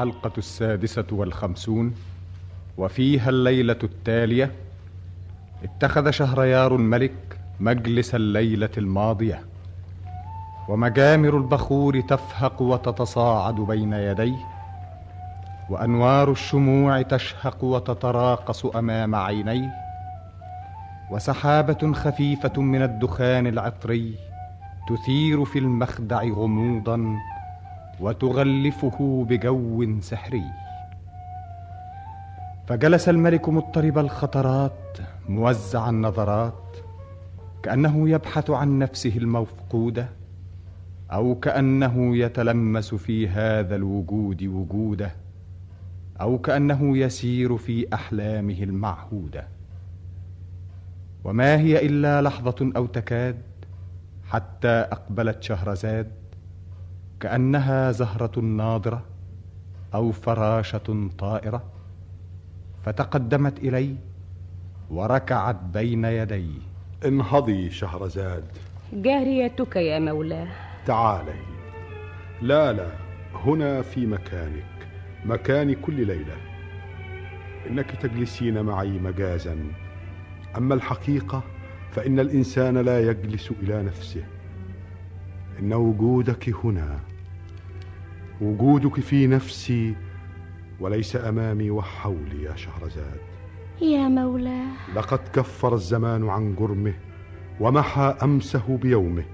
الحلقة السادسة والخمسون وفيها الليلة التالية اتخذ شهريار الملك مجلس الليلة الماضية. ومجامر البخور تفهق وتتصاعد بين يديه وأنوار الشموع تشهق وتتراقص أمام عينيه. وسحابة خفيفة من الدخان العطري تثير في المخدع غموضا وتغلفه بجو سحري. فجلس الملك مضطرب الخطرات موزع النظرات كأنه يبحث عن نفسه المفقوده أو كأنه يتلمس في هذا الوجود وجودة أو كأنه يسير في أحلامه المعهودة. وما هي إلا لحظة أو تكاد حتى أقبلت شهرزاد كأنها زهرة ناضرة أو فراشة طائرة فتقدمت اليه وركعت بين يديه انهضي شهرزاد. جاريتك يا مولاه. تعالي. لا لا هنا في مكانك مكان كل ليلة. إنك تجلسين معي مجازا. أما الحقيقة فإن الإنسان لا يجلس إلى نفسه. إن وجودك هنا وجودك في نفسي وليس أمامي وحولي يا شهرزاد. يا مولاه لقد كفر الزمان عن جرمه ومحى أمسه بيومه.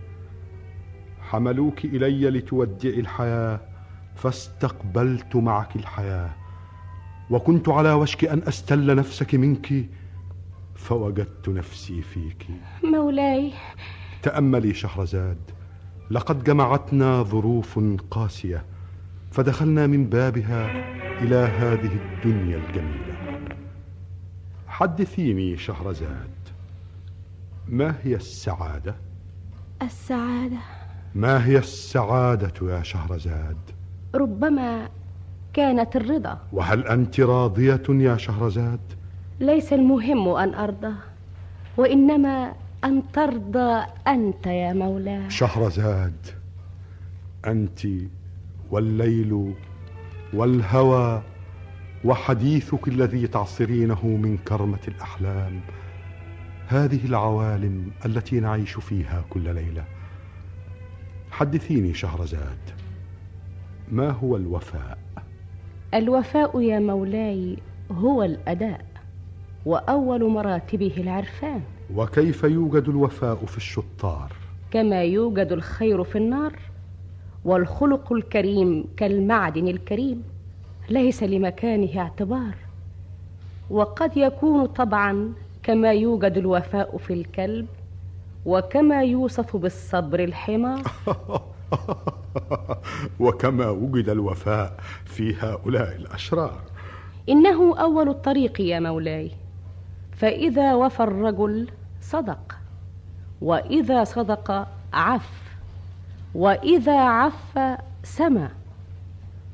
حملوك إلي لتودعي الحياة فاستقبلت معك الحياة. وكنت على وشك أن أستل نفسك منك فوجدت نفسي فيك. مولاي. تأملي شهرزاد. لقد جمعتنا ظروف قاسية فدخلنا من بابها إلى هذه الدنيا الجميلة. حدثيني شهرزاد. ما هي السعادة؟ السعادة. ما هي السعادة يا شهرزاد؟ ربما كانت الرضا. وهل أنت راضية يا شهرزاد؟ ليس المهم أن أرضى وإنما أن ترضى أنت يا مولاه شهرزاد أنت والليل والهوى وحديثك الذي تعصرينه من كرمة الأحلام. هذه العوالم التي نعيش فيها كل ليلة. حدثيني شهرزاد ما هو الوفاء؟ الوفاء يا مولاي هو الأداء وأول مراتبه العرفان. وكيف يوجد الوفاء في الشطار؟ كما يوجد الخير في النار والخلق الكريم كالمعدن الكريم ليس لمكانه اعتبار. وقد يكون طبعا كما يوجد الوفاء في الكلب وكما يوصف بالصبر الحمار. وكما وجد الوفاء في هؤلاء الأشرار. إنه أول الطريق يا مولاي. فإذا وفى الرجل صدق وإذا صدق عف وإذا عف سمى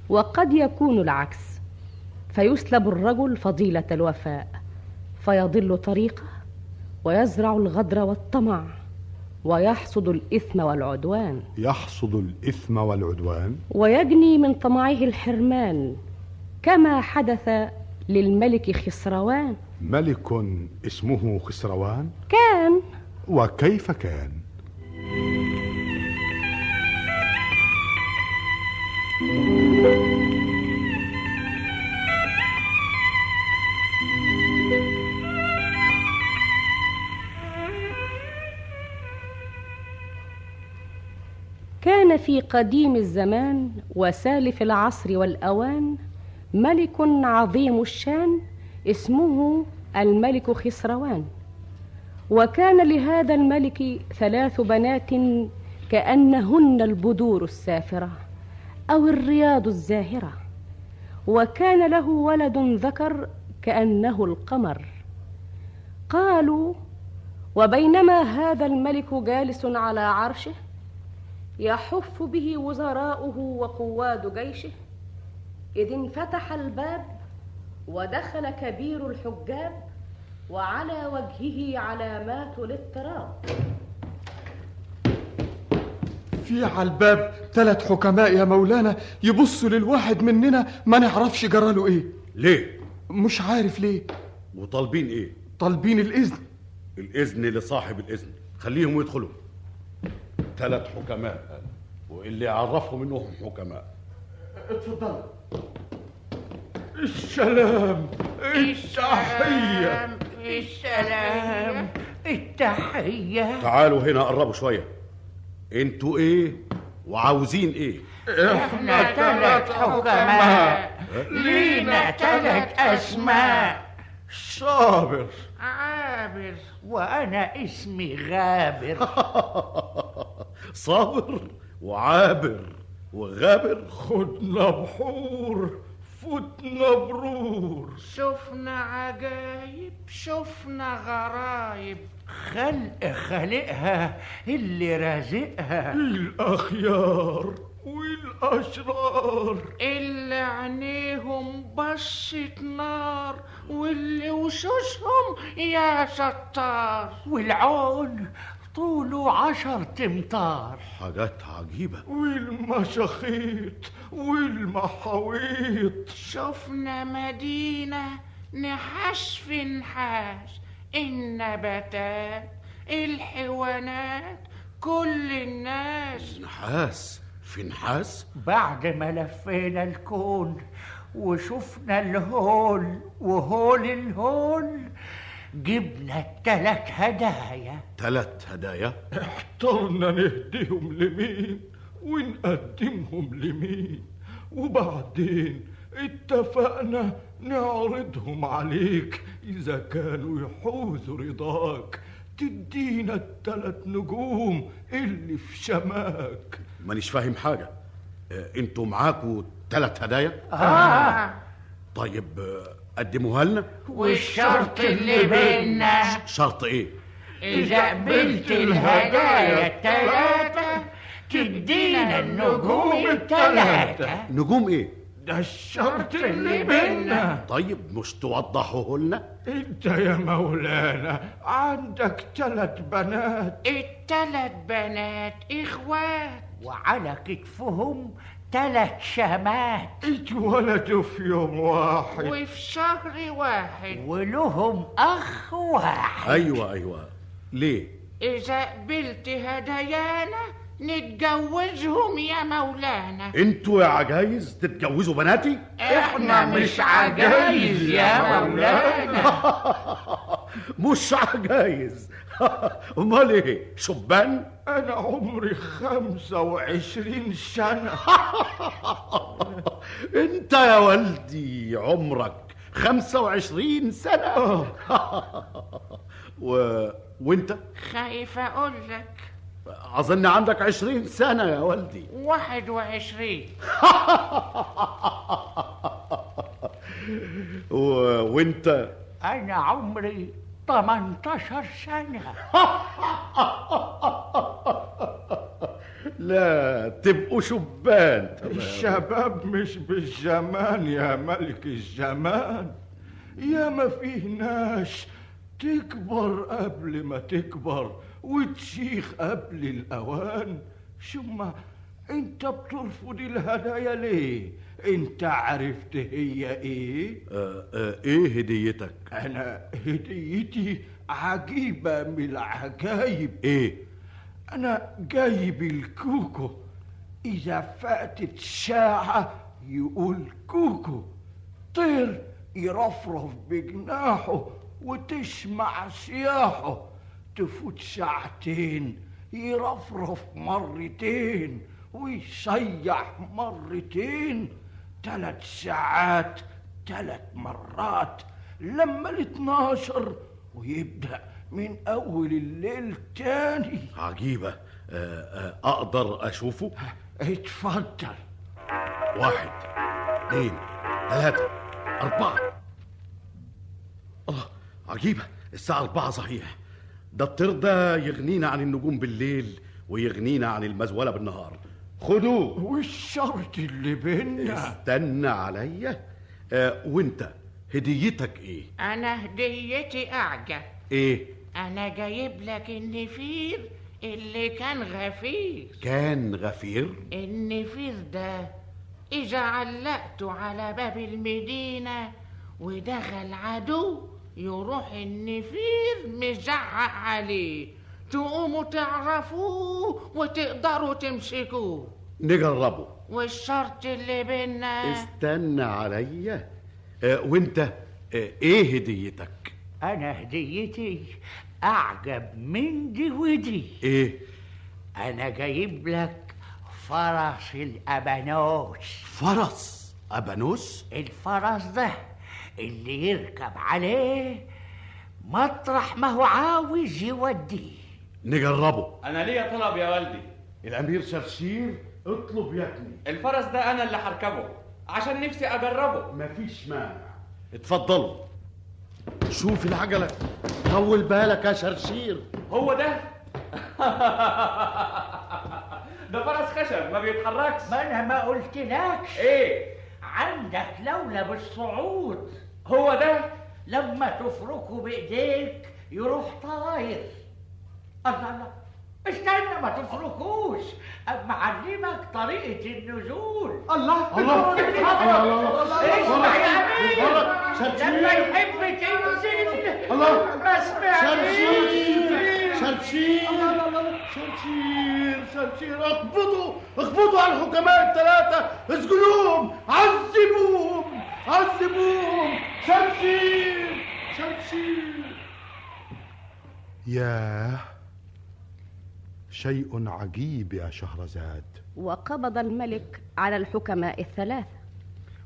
وقد يكون العكس فيسلب الرجل فضيلة الوفاء فيضل طريقه ويزرع الغدر والطمع ويحصد الإثم والعدوان. يحصد الإثم والعدوان. ويجني من طمعه الحرمان كما حدث للملك خسروان. ملك اسمه خسروان؟ كان. وكيف كان؟ كان في قديم الزمان وسالف العصر والأوان ملك عظيم الشان اسمه الملك خسروان. وكان لهذا الملك ثلاث بنات كأنهن البدور السافرة أو الرياض الزاهرة. وكان له ولد ذكر كأنه القمر. قالوا وبينما هذا الملك جالس على عرشه يحف به وزراؤه وقواد جيشه إذ انفتح الباب ودخل كبير الحجاب وعلى وجهه علامات الاضطراب. في على الباب ثلاث حكماء يا مولانا يبصوا للواحد مننا ما نعرفش جراله إيه. ليه؟ مش عارف ليه. وطالبين إيه؟ طالبين الإذن. الإذن لصاحب الإذن. خليهم يدخلوا. ثلاث حكماء واللي يعرفهم إنهم حكماء. اتفضل. السلام التحية. السلام التحية. تعالوا هنا قربوا شوية. أنتوا إيه؟ وعاوزين إيه؟ إحنا ثلاث حكماء. لينا ثلاث أسماء. صابر. عابر. وأنا اسمي غابر. صابر وعابر وغابر. خدنا بحور. فتنا برور شفنا عجايب شفنا غرايب خلق خالقها اللي رازقها الأخيار والأشرار اللي عينيهم بصت نار واللي وشوشهم يا ستار والعون طوله عشر تمتار. حاجات عجيبة. والمشاخيط والمحاويط. شفنا مدينة نحاس في نحاس النباتات الحيوانات كل الناس. نحاس؟ في نحاس؟ بعد ما لفينا الكون وشفنا الهول وهول الهول جبنا التلات هدايا. ثلاث هدايا؟ احترنا نهديهم لمين ونقدمهم لمين؟ وبعدين اتفقنا نعرضهم عليك إذا كانوا يحوزوا رضاك. تدينا التلات نجوم اللي في شماك. مانيش فاهم حاجة. آه، أنتوا معاكوا ثلاث هدايا؟ آه. طيب آه، قدموها لنا. والشرط اللي بينا شرط إيه؟ إذا قبلت الهدايا التلاتة تدينا النجوم التلاتة. نجوم إيه؟ ده الشرط اللي بينا طيب مش توضحوه لنا؟ انت يا مولانا عندك تلات بنات. التلات بنات إخوات. وعلى كتفهم تلات شمات اتولدوا في يوم واحد. وفي شهر واحد. ولهم أخ واحد. أيوه أيوه. ليه؟ إذا قبلت هدايانا نتجوزهم يا مولانا. أنتوا يا عجايز تتجوزوا بناتي؟ إحنا مش عجايز يا مولانا. مش عجايز. امال إيه شبان؟ أنا عمري خمسة وعشرين سنة. أنت يا ولدي عمرك خمسة وعشرين سنة. و... وأنت؟ خايف أقول لك. أظن عندك عشرين سنة يا ولدي. واحد وعشرين. و... وأنت؟ أنا عمري 18 سنة لا تبقوا شبان تمام. الشباب مش بالزمان يا ملك الزمان يا ما فيه ناس تكبر قبل ما تكبر وتشيخ قبل الأوان. ثم انت بترفض الهدايا ليه؟ انت عرفت هي إيه؟ آه آه إيه هديتك؟ أنا هديتي عجيبة من العجايب. إيه؟ أنا جايب الكوكو. إذا فاتت ساعة يقول كوكو. طير يرفرف بجناحه وتسمع صياحه تفوت ساعتين يرفرف مرتين ويصيح مرتين. ثلاث ساعات ثلاث مرات لما الاتناشر ويبدأ من أول الليل تاني. عجيبة. آه آه أقدر أشوفه؟ اتفضل. واحد اثنين ثلاثة أربعة. الله عجيبة. الساعة أربعة صحيح. ده الطير ده يغنينا عن النجوم بالليل ويغنينا عن المزولة بالنهار. خدوه والشرط اللي بينا استنى عليا آه وانت هديتك إيه؟ أنا هديتي أعجب. إيه؟ أنا جايب لك النفير اللي كان غفير. كان غفير؟ النفير ده إذا علقته على باب المدينة ودخل عدو يروح النفير مزعق عليه. تقوموا تعرفوه وتقدروا تمسكوه. نجربه والشرط اللي بينا استنى عليا آه وانت آه إيه هديتك؟ أنا هديتي أعجب من دي ودي إيه؟ أنا جايب لك فرس الأبانوس. فرس أبانوس؟ الفرس ده اللي يركب عليه مطرح ما هو عاوز يوديه. نجربه. أنا ليا طلب يا والدي. الأمير شرشير اطلب يا ابني. الفرس ده أنا اللي هركبه عشان نفسي أجربه. مفيش مانع. اتفضلوا. شوف العجلة. طول بالك يا شرشير هو ده؟ ده فرس خشب ما بيتحركش. ما أنا ما قلتلكش. إيه؟ عندك لولا بالصعود. هو ده؟ لما تفركه بإيديك يروح طاير. الله الله استنى ما تفركوش أما أعلمك طريقة النزول. الله. الله. اسمع يا أمير شرشير. لما يحب تنزل الله. ما شرشير سمعتش شرشير شرشير شرشير اقبضوا اقبضوا على الحكماء الثلاثة. اسجنوهم. عذبوهم. عذبوهم. شرشير شرشير ياه. شيء عجيب يا شهرزاد. وقبض الملك على الحكماء الثلاثة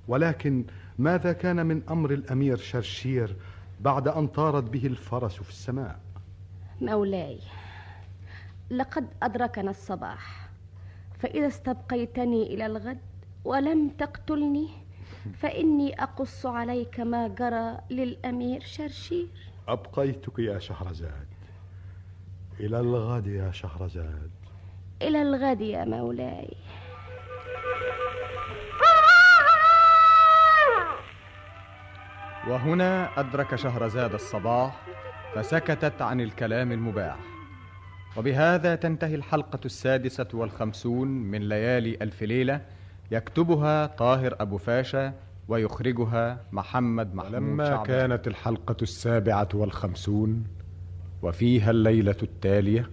ولكن ماذا كان من أمر الأمير شرشير بعد أن طارت به الفرس في السماء؟ مولاي لقد أدركنا الصباح. فإذا استبقيتني إلى الغد ولم تقتلني فإني أقص عليك ما جرى للأمير شرشير. أبقيتك يا شهرزاد. إلى الغد يا شهرزاد. إلى الغد يا مولاي. وهنا أدرك شهرزاد الصباح فسكتت عن الكلام المباح. وبهذا تنتهي الحلقة السادسة والخمسون من ليالي ألف ليلة يكتبها طاهر أبو فاشا ويخرجها محمد محمود لما شعبان. كانت الحلقة السابعة والخمسون وفيها الليلة التالية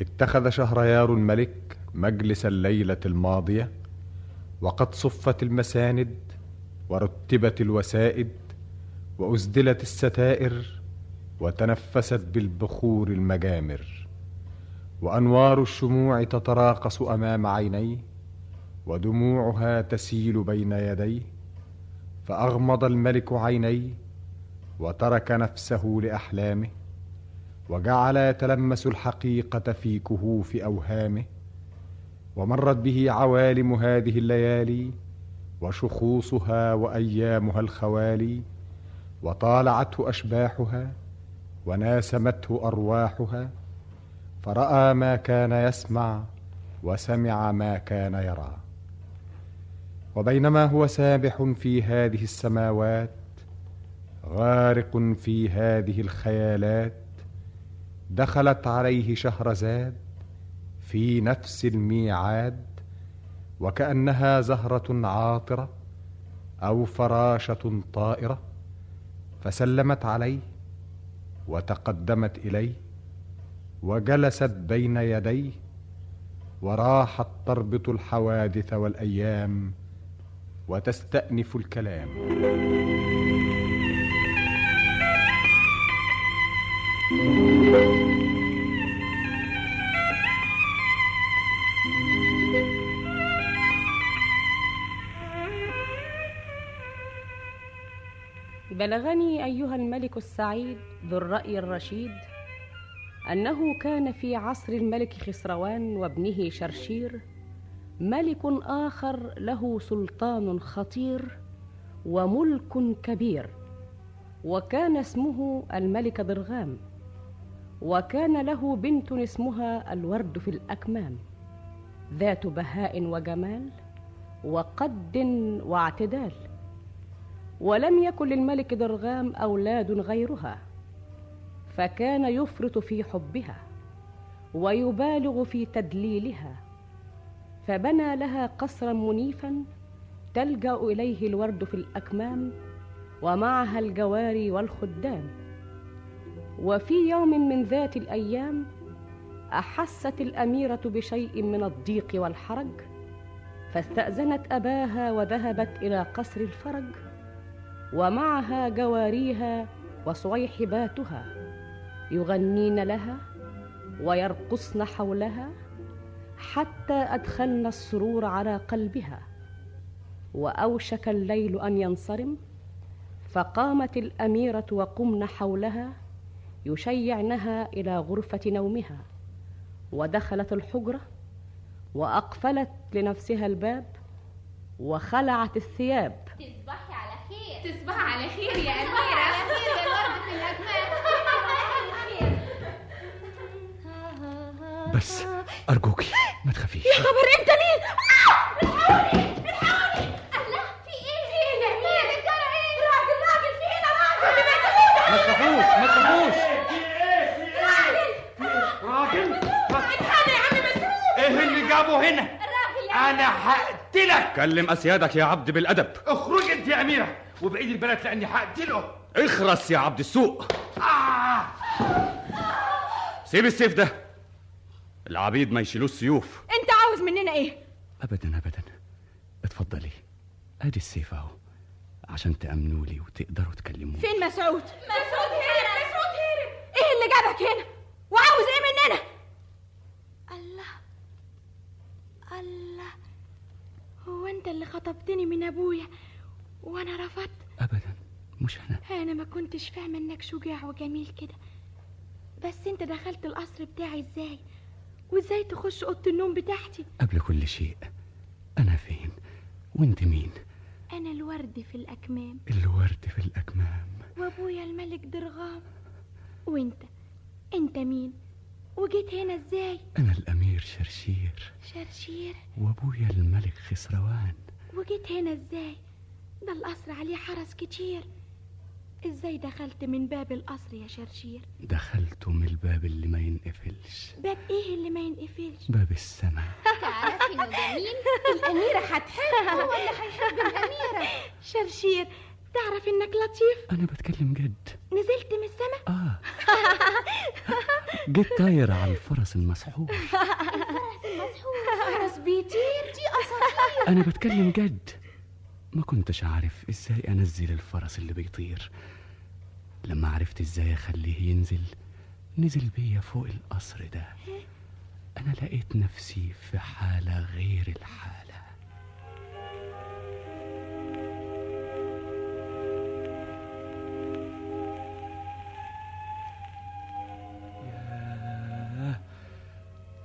اتخذ شهريار الملك مجلس الليلة الماضية وقد صفت المساند ورتبت الوسائد وأسدلت الستائر وتنفست بالبخور المجامر. وأنوار الشموع تتراقص أمام عينيه ودموعها تسيل بين يديه فأغمض الملك عينيه وترك نفسه لأحلامه. وجعل يتلمس الحقيقة في كهوف أوهامه ومرت به عوالم هذه الليالي وشخوصها وأيامها الخوالي وطالعته أشباحها وناسمته أرواحها فرأى ما كان يسمع وسمع ما كان يرى. وبينما هو سابح في هذه السماوات غارق في هذه الخيالات دخلت عليه شهرزاد في نفس الميعاد وكأنها زهرة عاطرة أو فراشة طائرة فسلمت عليه وتقدمت إليه وجلست بين يديه وراحت تربط الحوادث والأيام وتستأنف الكلام. بلغني أيها الملك السعيد ذو الرأي الرشيد أنه كان في عصر الملك خسروان وابنه شرشير ملك آخر له سلطان خطير وملك كبير وكان اسمه الملك ضرغام وكان له بنت اسمها الورد في الأكمام ذات بهاء وجمال وقد واعتدال ولم يكن للملك ضرغام أولاد غيرها فكان يفرط في حبها ويبالغ في تدليلها فبنى لها قصرا منيفا تلجأ إليه الورد في الأكمام ومعها الجواري والخدام. وفي يوم من ذات الأيام أحست الأميرة بشيء من الضيق والحرج فاستأذنت أباها وذهبت إلى قصر الفرج ومعها جواريها وصويحباتها يغنين لها ويرقصن حولها حتى أدخلن السرور على قلبها. وأوشك الليل أن ينصرم فقامت الأميرة وقمن حولها يشيعنها إلى غرفة نومها ودخلت الحجرة وأقفلت لنفسها الباب وخلعت الثياب. تصبحي على خير. تصبحي على خير يا أميرة. على خير يا الورد في الأجمال بس أرجوكي ما تخافيش. يا خبر أنت ليه؟ الحقوني الحقوني الله في إيه؟ في إيه يا أميرة؟ الجرى إيه راجل راجل في هنا راجل. ما تخافوش ما تخافوش راجل راجل الحقني يا عم مسعود جابه هنا. أنا هقتلك. كلم أسيادك يا عبد بالأدب. اخرج أنت يا أميرة وبعيد البلد لأني هقتله. اخرس يا عبد السوق. آه. سيب السيف ده. العبيد ما يشيلوش سيوف أنت عاوز مننا إيه؟ أبدا أبدا. اتفضلي. أدي السيف أهو عشان تأمنوا لي وتقدروا تكلموني. فين مسعود؟ مسعود هرب مسعود هرب. إيه اللي جابك هنا؟ وعاوز إيه مننا الله الله هو أنت اللي خطبتني من أبويا وأنا رفضت. أبدا. مش أنا. أنا ما كنتش فاهمة إنك شجاع وجميل كده. بس أنت دخلت القصر بتاعي إزاي؟ وإزاي تخش أوضة النوم بتاعتي؟ قبل كل شيء أنا فين؟ وأنت مين؟ أنا الورد في الأكمام. الورد في الأكمام. وأبويا الملك درغام. وأنت؟ أنت مين؟ وجيت هنا إزاي؟ أنا الأمير شرشير. شرشير؟ وأبويا الملك خسروان. وجيت هنا إزاي؟ ده القصر عليه حرس كتير. إزاي دخلت من باب القصر يا شرشير؟ دخلت من الباب اللي ما ينقفلش. باب إيه اللي ما ينقفلش؟ باب السماء. تعرفي انه جميل الأميرة هتحبه ولا هيحب الأميرة؟ شرشير تعرف إنك لطيف؟ أنا بتكلم جد. نزلت من السماء آه. جيت طاير على الفرس المسحور فرس بيطير. دي أساطير. أنا بتكلم جد. ما كنتش عارف إزاي أنزل الفرس اللي بيطير. لما عرفت إزاي أخليه ينزل نزل بيا فوق القصر ده. أنا لقيت نفسي في حالة غير الحالة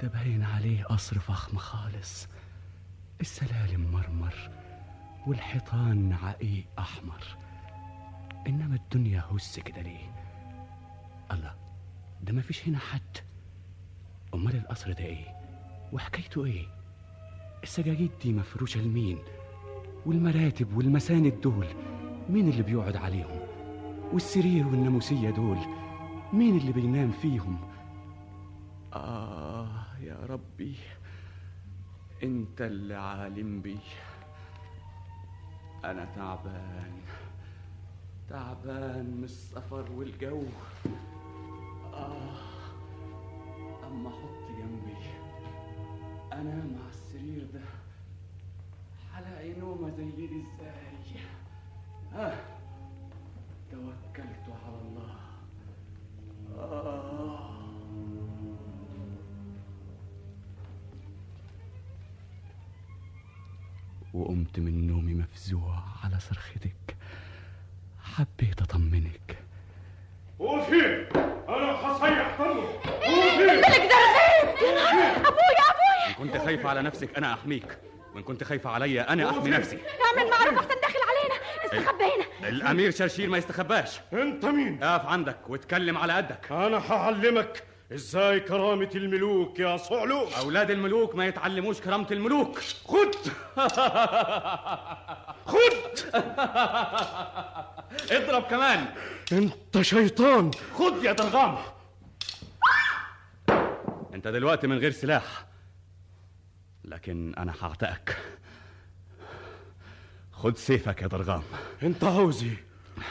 ده باين عليه قصر فخم خالص. السلالم مرمر والحيطان عقيق أحمر. إنما الدنيا هس كده ليه الله ده ما فيش هنا حد. أمال القصر ده إيه؟ وحكايته إيه؟ السجاجيد دي مفروشة لمين؟ والمراتب والمساند دول مين اللي بيقعد عليهم؟ والسرير والناموسية دول مين اللي بينام فيهم؟ آه يا ربي انت اللي عالم بي. أنا تعبان تعبان من السفر والجو. آه اما حط جنبي. انام على السرير ده هلاقي نومه زي دي إزاي؟ وقمت من نومي مفزوع على صرختك حبيت أطمنك. وفين أنا هصيح طنه الملك درغام أبويا أبويا! إن كنت خايفة على نفسك أنا أحميك. وإن كنت خايفة عليا أنا أحمي نفسي. اعمل معروف احسن داخل علينا. استخبى هنا. الأمير شرشير ما يستخباش. أنت مين؟ اقف عندك واتكلم على قدك. أنا هعلمك إزاي كرامة الملوك يا صعلوك أولاد الملوك ما يتعلموش كرامة الملوك. خد! خد! اضرب كمان. انت شيطان! خد يا درغام. انت دلوقتي من غير سلاح. لكن أنا هعتقك. خد سيفك يا ضرغام انت عاوز إيه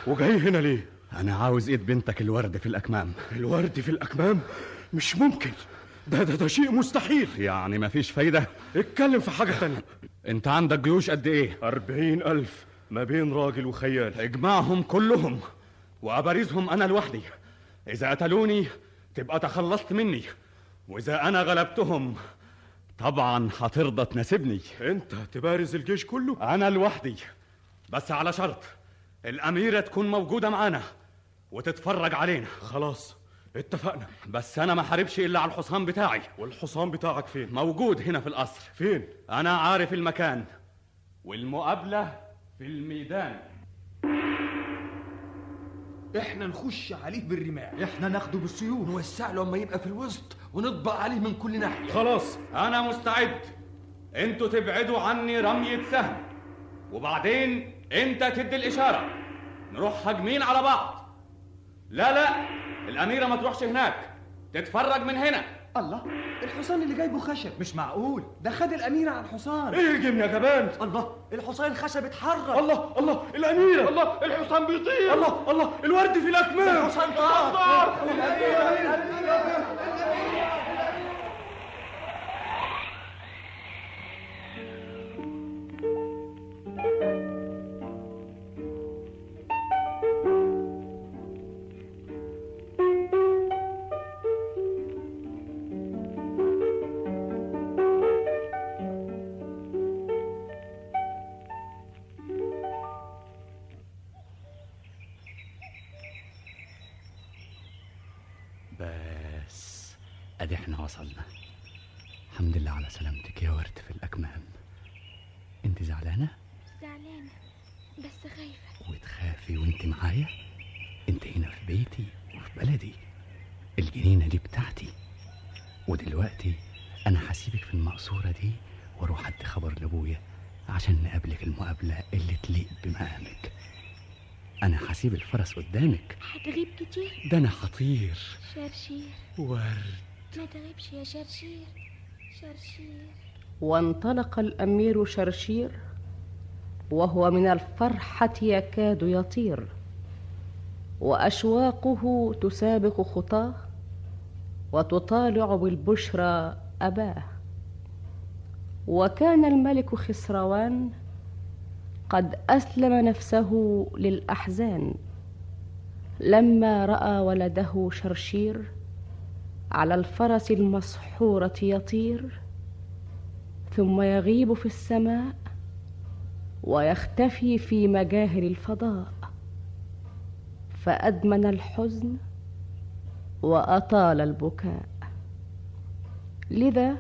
وجاي هنا ليه؟ أنا عاوز إيد بنتك الورد في الأكمام. الورد في الأكمام؟ مش ممكن. ده ده ده شيء مستحيل. يعني مفيش فايدة. اتكلم في حاجة تانية. أنت عندك جيوش قد إيه؟ أربعين ألف ما بين راجل وخيال. اجمعهم كلهم. وابارزهم أنا لوحدي. إذا قتلوني تبقى تخلصت مني. وإذا أنا غلبتهم طبعا هترضى تناسبني. أنت تبارز الجيش كله؟ أنا لوحدي. بس على شرط. الأميرة تكون موجودة معانا. وتتفرج علينا. خلاص اتفقنا. بس أنا ما حاربش إلا على الحصان بتاعي. والحصان بتاعك فين؟ موجود هنا في القصر. فين؟ أنا عارف المكان. والمقابلة في الميدان. إحنا نخش عليه بالرماح. إحنا ناخده بالسيوف. نوسع له أما يبقى في الوسط ونطبق عليه من كل ناحية. خلاص. أنا مستعد. أنتوا تبعدوا عني رمية سهم. وبعدين أنت تدي الإشارة. نروح هاجمين على بعض. لا لا الأميرة ما تروحش هناك. تتفرج من هنا. الله الحصان اللي جايبه خشب. مش معقول. ده خد الأميرة على الحصان. اهجم يا جبان؟ الله الحصان الخشب اتحرك. الله الله الأميرة. الله الحصان بيطير. الله الله الورد في الأكمام. الحصان طار. بس هسيب الفرس قدامك. هتغيب كتير؟ ده أنا هطير شرشير. ورد. ما تغيبش يا شرشير. شرشير. وانطلق الأمير شرشير وهو من الفرحة يكاد يطير. وأشواقه تسابق خطاه وتطالع بالبشرى أباه. وكان الملك خسروان قد أسلم نفسه للأحزان. لما رأى ولده شرشير على الفرس المسحورة يطير ثم يغيب في السماء ويختفي في مجاهر الفضاء. فأدمن الحزن وأطال البكاء. لذا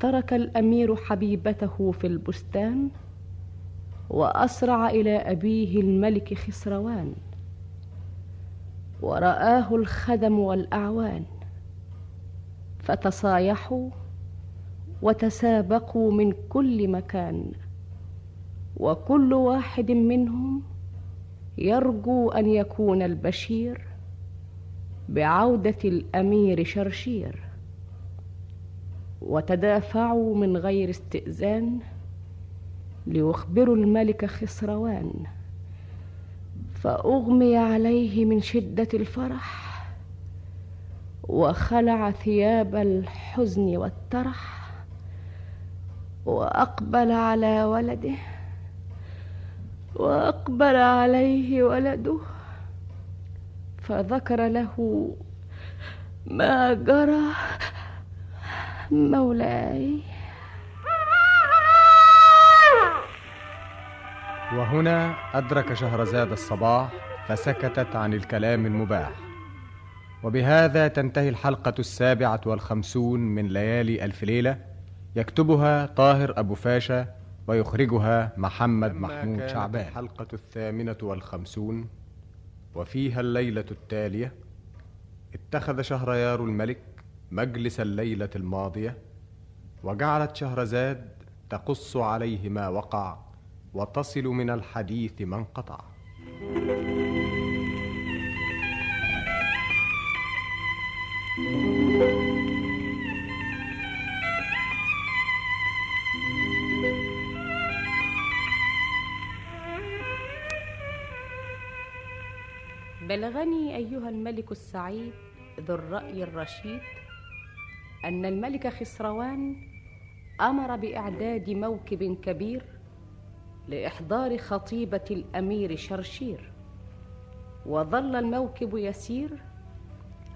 ترك الأمير حبيبته في البستان وأسرع إلى أبيه الملك خسروان. ورآه الخدم والأعوان. فتصايحوا وتسابقوا من كل مكان. وكل واحد منهم يرجو أن يكون البشير بعودة الأمير شرشير. وتدافعوا من غير استئذان. ليخبروا الملك خسروان. فأغمي عليه من شدة الفرح وخلع ثياب الحزن والترح وأقبل على ولده وأقبل عليه ولده. فذكر له ما جرى مولاي. وهنا أدرك شهرزاد الصباح فسكتت عن الكلام المباح. وبهذا تنتهي الحلقة السابعة والخمسون من ليالي ألف ليلة يكتبها طاهر أبو فاشا ويخرجها محمد محمود شعبان. الحلقة الثامنة والخمسون وفيها الليلة التالية اتخذ شهريار الملك مجلس الليلة الماضية وجعلت شهرزاد تقص عليه ما وقع وتصل من الحديث ما انقطع. بلغني أيها الملك السعيد ذو الرأي الرشيد أن الملك خسروان أمر بإعداد موكب كبير لإحضار خطيبة الأمير شرشير. وظل الموكب يسير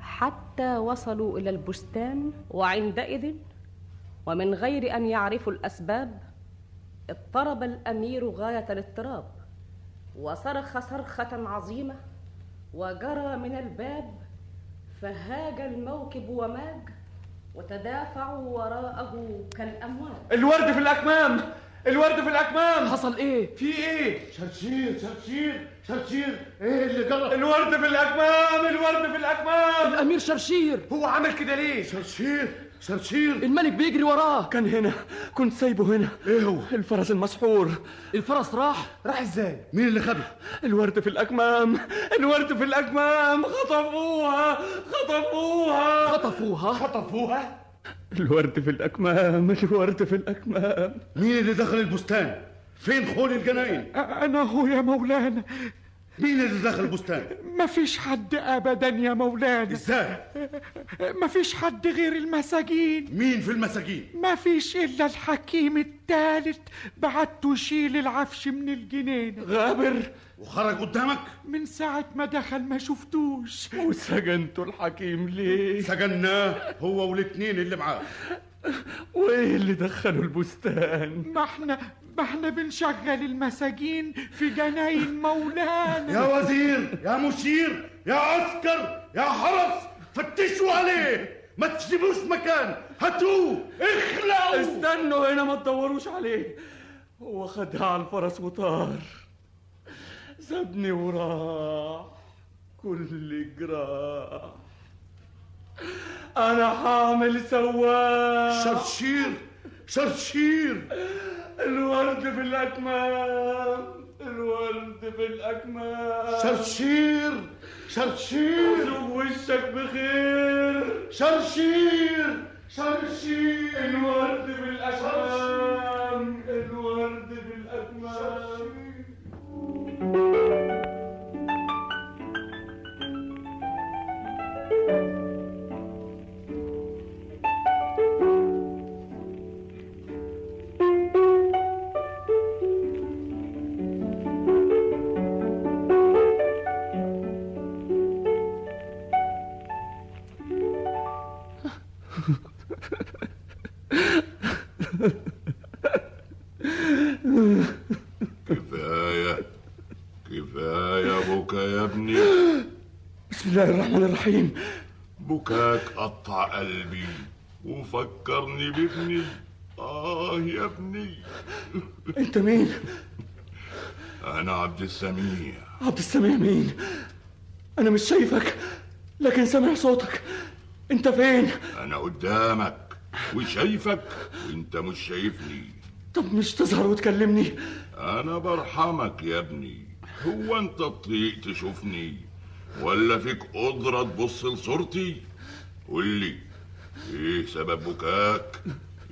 حتى وصلوا إلى البستان وعندئذ ومن غير أن يعرفوا الأسباب اضطرب الأمير غاية الاضطراب وصرخ صرخة عظيمة وجرى من الباب فهاج الموكب وماج وتدافعوا وراءه كالأمواج. الورد في الأكمام! الورد في الأكمام. حصل إيه؟ في إيه؟ شرشير شرشير شرشير. إيه اللي جرى؟ الورد في الأكمام الورد في الأكمام. الأمير شرشير. هو عمل كده ليه؟ شرشير شرشير. الملك بيجري وراه. كان هنا كنت سايبه هنا. إيه هو؟ الفرس المسحور. الفرس راح؟ راح إزاي؟ مين اللي خده؟ الورد في الأكمام الورد في الأكمام. خطفوها خطفوها. خطفوها؟ خطفوها؟ الورد في الأكمام الورد في الأكمام. مين اللي دخل البستان؟ فين خول الجناين؟ أنا هو يا مولانا. مين اللي دخل البستان؟ ما فيش حد أبدا يا مولانا. إزاي؟ ما فيش حد غير المساجين. مين في المساجين؟ ما فيش إلا الحكيم التالت. بعته يشيل العفش من الجنينة غابر؟ وخرج قدامك؟ من ساعة ما دخل ما شفتوش. وسجنتوا الحكيم ليه؟ سجناه هو والاتنين اللي معاه. وإيه اللي دخلوا البستان؟ ما إحنا ما إحنا بنشغل المساجين في جناين مولانا. يا وزير يا مشير يا عسكر يا حرس فتشوا عليه. ما تسيبوش مكان. هاتوه اخلعوا استنوا هنا ما تدوروش عليه. هو خدها على الفرس وطار. سابني وراح كل جراح أنا حامل سواق شرشير شرشير. الورد في الاكمام الورد في الاكمام شرشير. شرشير وشك بخير. شرشير شرشير الورد في الاكمام الورد في الاكمام كفاية قطع قلبي. وفكرني بابني. آه يا ابني. أنت مين؟ أنا عبد السميع. عبد السميع مين؟ أنا مش شايفك لكن سامع صوتك. أنت فين؟ أنا قدامك وشايفك. وانت مش شايفني. طب مش تظهر وتكلمني؟ أنا برحمك يا ابني. هو أنت تطيق تشوفني؟ ولا فيك قدرة تبص لصورتي؟ قول لي إيه سبب بكاك؟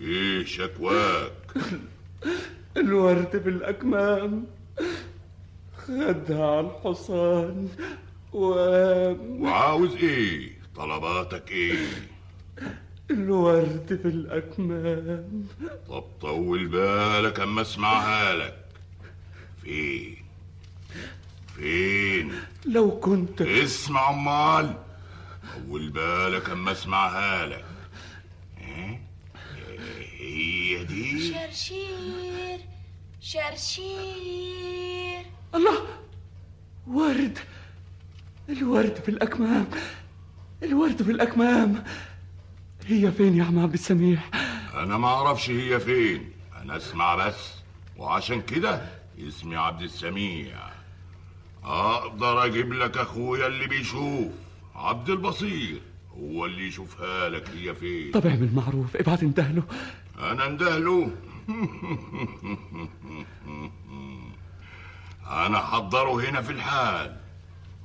إيه شكواك؟ الورد في الأكمام خدها على الحصان و وعاوز إيه؟ طلباتك إيه؟ الورد في الأكمام طب طول بالك أما أسمعها لك. فين؟ فين؟ لو كنت اسمع أمال. طول بالك أما أسمعها لك. إيه؟ هي دي؟ شرشير شرشير. الله ورد. الورد في الأكمام الورد في الأكمام. هي فين يا عم عبد السميع أنا ما أعرفش هي فين. أنا أسمع بس. وعشان كده اسمي عبد السميع. أقدر أجيب لك أخويا اللي بيشوف. عبد البصير هو اللي يشوفها لك هي فين؟ طب اعمل معروف ابعت اندهله أنا اندهله أنا حضره هنا في الحال.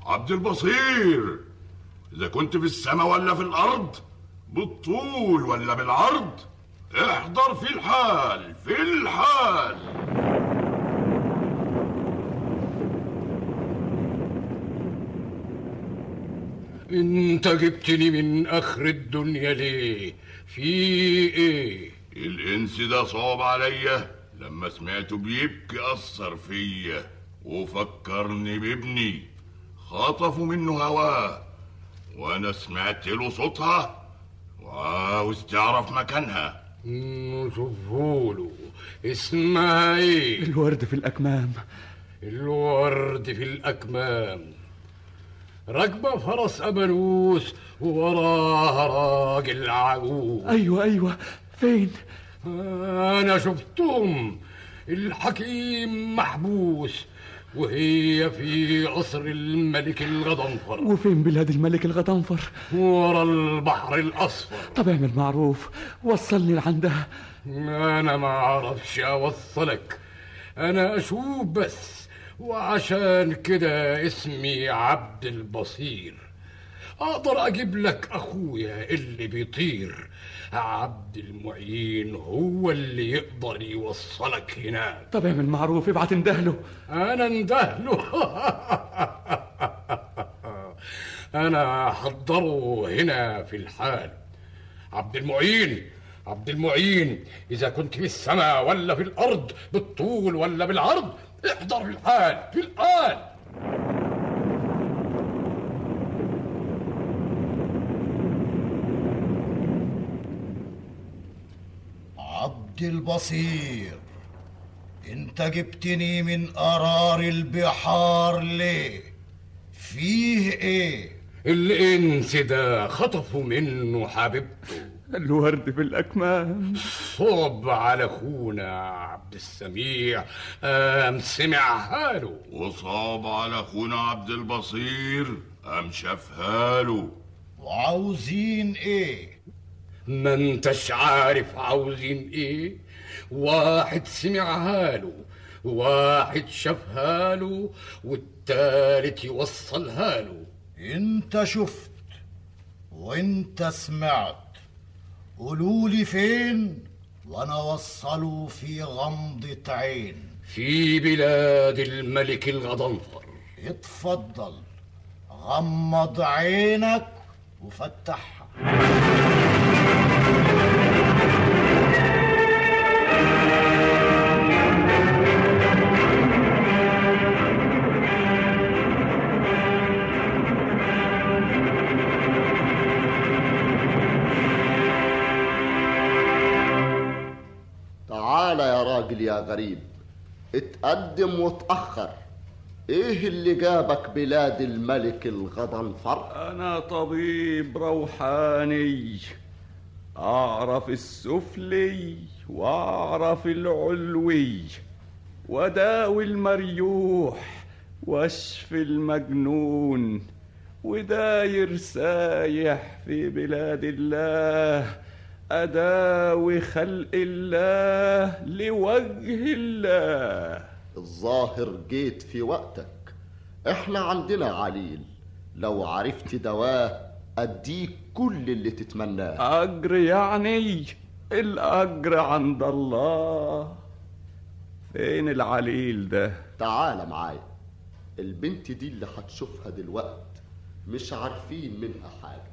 عبد البصير إذا كنت في السماء ولا في الأرض بالطول ولا بالعرض احضر في الحال في الحال. انت جبتني من أخر الدنيا ليه في إيه؟ الإنس ده صعب عليا لما سمعته بيبكي أثر فيا. وفكرني بابني خطفوا منه هواه. وأنا سمعت له صوتها وعاوز تعرف مكانها. شوفوله اسمها إيه الورد في الأكمام. الورد في الأكمام. راكبة فرس أبنوس ووراها راجل عجوز أيوة أيوة. فين؟ أنا شفتهم الحكيم محبوس وهي في قصر الملك الغضنفر. وفين بلاد الملك الغضنفر؟ ورا البحر الأصفر. طب اعمل معروف. وصلني لعندها أنا ما أعرفش أوصلك. أنا أشوف بس. وعشان كده اسمي عبد البصير. أقدر أجيب لك أخويا اللي بيطير. عبد المعين هو اللي يقدر يوصلك هناك. طب اعمل معروف ابعت اندهله. أنا اندهله. أنا حضره هنا في الحال. عبد المعين عبد المعين إذا كنت في السماء ولا في الأرض بالطول ولا بالعرض احضر في الآن عبد البصير انت جبتني من قرار البحار ليه؟ فيه إيه؟ الإنس ده خطفوا منه حبيبته. الورد في الأكمام. صب على أخونا عبد السميع. قام سمعها له وصاب على أخونا عبد البصير. قام شافها له وعاوزين إيه؟ ما أنتش عارف عاوزين إيه؟ واحد سمعها له واحد شافها له والتالت يوصلها له أنت شفت وأنت سمعت. قولولي فين وأنا اوصله في غمضة عين. في بلاد الملك الغضنفر. اتفضل غمض عينك وفتحها. اتقدم وتأخر إيه اللي جابك بلاد الملك الغضنفر أنا طبيب روحاني أعرف السفلي وأعرف العلوي وداوي المريوح واشفي المجنون وداير سايح في بلاد الله أداوي خلق الله لوجه الله. الظاهر جيت في وقتك. إحنا عندنا عليل. لو عرفت دواه أديك كل اللي تتمناه. أجر يعني الأجر عند الله. فين العليل ده؟ تعال معايا. البنت دي اللي هتشوفها دلوقت مش عارفين منها حاجة.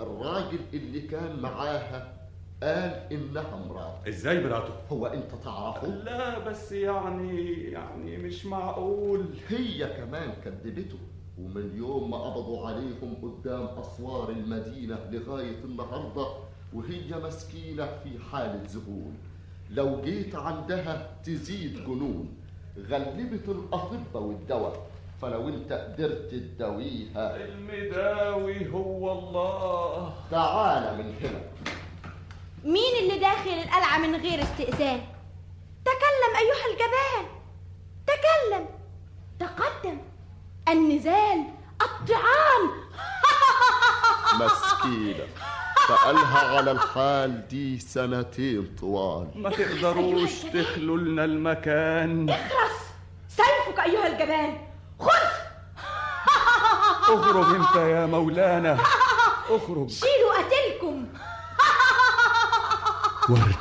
الراجل اللي كان معاها قال إنها مراته إزاي مراته؟ هو أنت تعرفه؟ لا بس يعني يعني مش معقول. هي كمان كدبته ومن يوم ما قبضوا عليهم قدام أسوار المدينة لغاية النهارده وهي مسكينة في حالة ذهول لو جيت عندها تزيد جنون غلبت الأطباء والدواء. فلو أنت قدرت تداويها. المداوي هو الله. تعال من هنا. مين اللي داخل القلعة من غير استئذان؟ تكلم أيها الجبان. تكلم. تقدم. النزال. الطعام. مسكينة. بقالها على الحال دي سنتين طوال. ما تقدروش تخلوا لنا المكان. اخرس. سيفك أيها الجبان. خذ. اخرج انت يا مولانا. اخرج. شيلوا قتلكم ورد.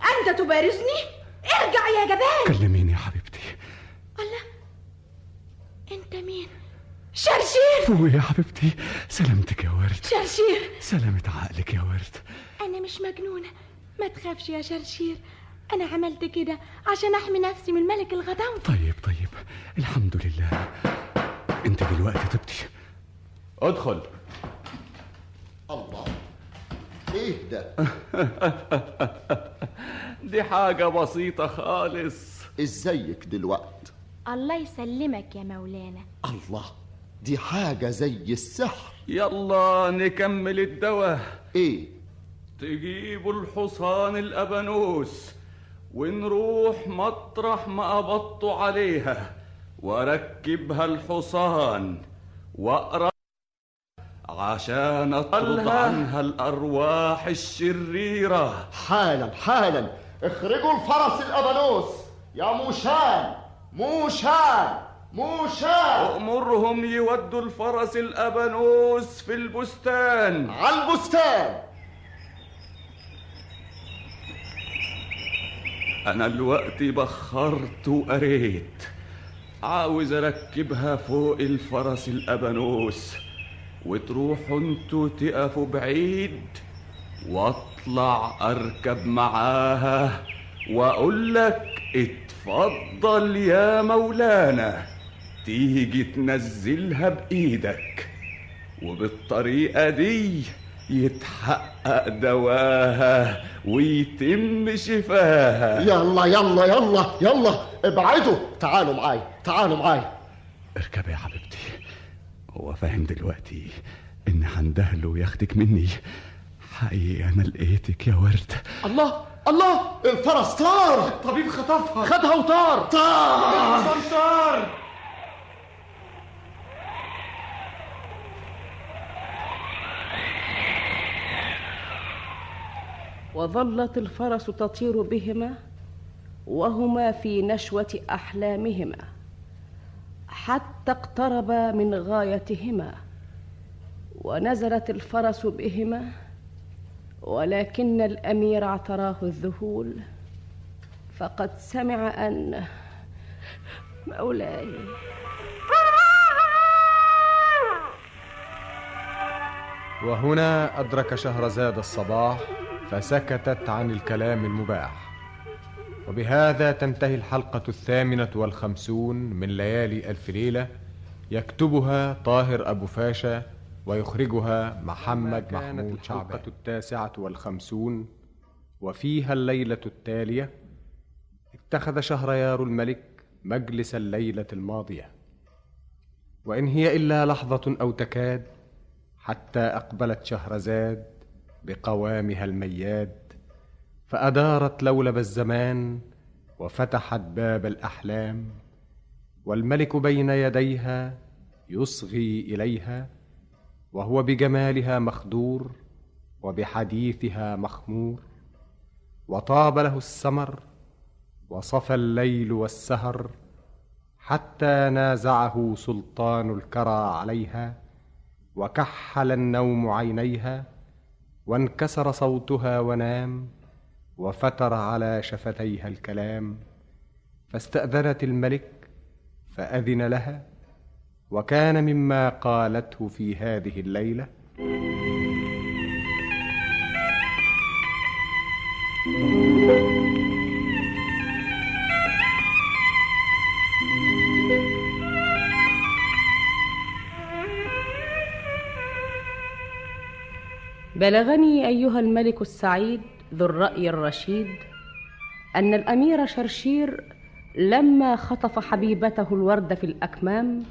أنت تبارزني؟ ارجع يا جبان. كلميني يا حبيبتي. الله. أنت مين؟ شرشير. فوقي يا حبيبتي. سلامتك يا ورد. شرشير. سلامة عقلك يا ورد. أنا مش مجنونة. ما تخافش يا شرشير. أنا عملت كده عشان أحمي نفسي من الملك الغضنفر طيب طيب. الحمد لله. أنت دلوقتي طبتي ادخل. الله. إيه ده؟ دي حاجة بسيطة خالص. إزيك دلوقت؟ الله يسلمك يا مولانا. الله دي حاجة زي السحر. يلا نكمل الدواء. إيه؟ تجيبوا الحصان الأبانوس ونروح مطرح ما قبضتوا عليها. وأركبها الحصان وأقرأ عشان أطرد. عنها الأرواح الشريرة. حالا حالا. اخرجوا الفرس الأبانوس. يا موشان موشان موشان. أمرهم يودوا الفرس الأبانوس في البستان. على البستان. أنا الوقت بخرت وقريت. عاوز أركبها فوق الفرس الأبانوس. وتروحوا أنتوا تقفوا بعيد واطلع اركب معاها واقول لك اتفضل يا مولانا تيجي تنزلها بإيدك وبالطريقة دي يتحقق دواها ويتم شفاها. يلا يلا يلا يلا ابعدوا تعالوا معاي تعالوا معاي. اركبي يا حبيبتي. فاهم دلوقتي إن هندهله وياخدك مني. حقيقي أنا لقيتك يا ورد. الله! الله! الفرس طار! الطبيب خطفها. خدها وطار! طار! الحصان طار! وظلت الفرس تطير بهما وهما في نشوة أحلامهما. حتى اقتربا من غايتهما ونزلت الفرس بهما ولكن الأمير اعتراه الذهول فقد سمع أن مولاي وهنا أدرك شهرزاد الصباح فسكتت عن الكلام المباح. وبهذا تنتهي الحلقة الثامنة والخمسون من ليالي ألف ليلة يكتبها طاهر أبو فاشا ويخرجها محمد محمود شعبان. الحلقة التاسعة والخمسون وفيها الليلة التالية اتخذ شهريار الملك مجلس الليلة الماضية. وإن هي إلا لحظة أو تكاد حتى أقبلت شهرزاد بقوامها المياد فأدارت لولب الزمان وفتحت باب الأحلام والملك بين يديها يصغي إليها وهو بجمالها مخدور وبحديثها مخمور. وطاب له السمر وصفى الليل والسهر حتى نازعه سلطان الكرى عليها وكحل النوم عينيها وانكسر صوتها ونام وفتر على شفتيها الكلام فاستأذنت الملك فأذن لها وكان مما قالته في هذه الليلة بلغني أيها الملك السعيد ذو الرأي الرشيد أن الأمير شرشير لما خطف حبيبته الورد في الأكمام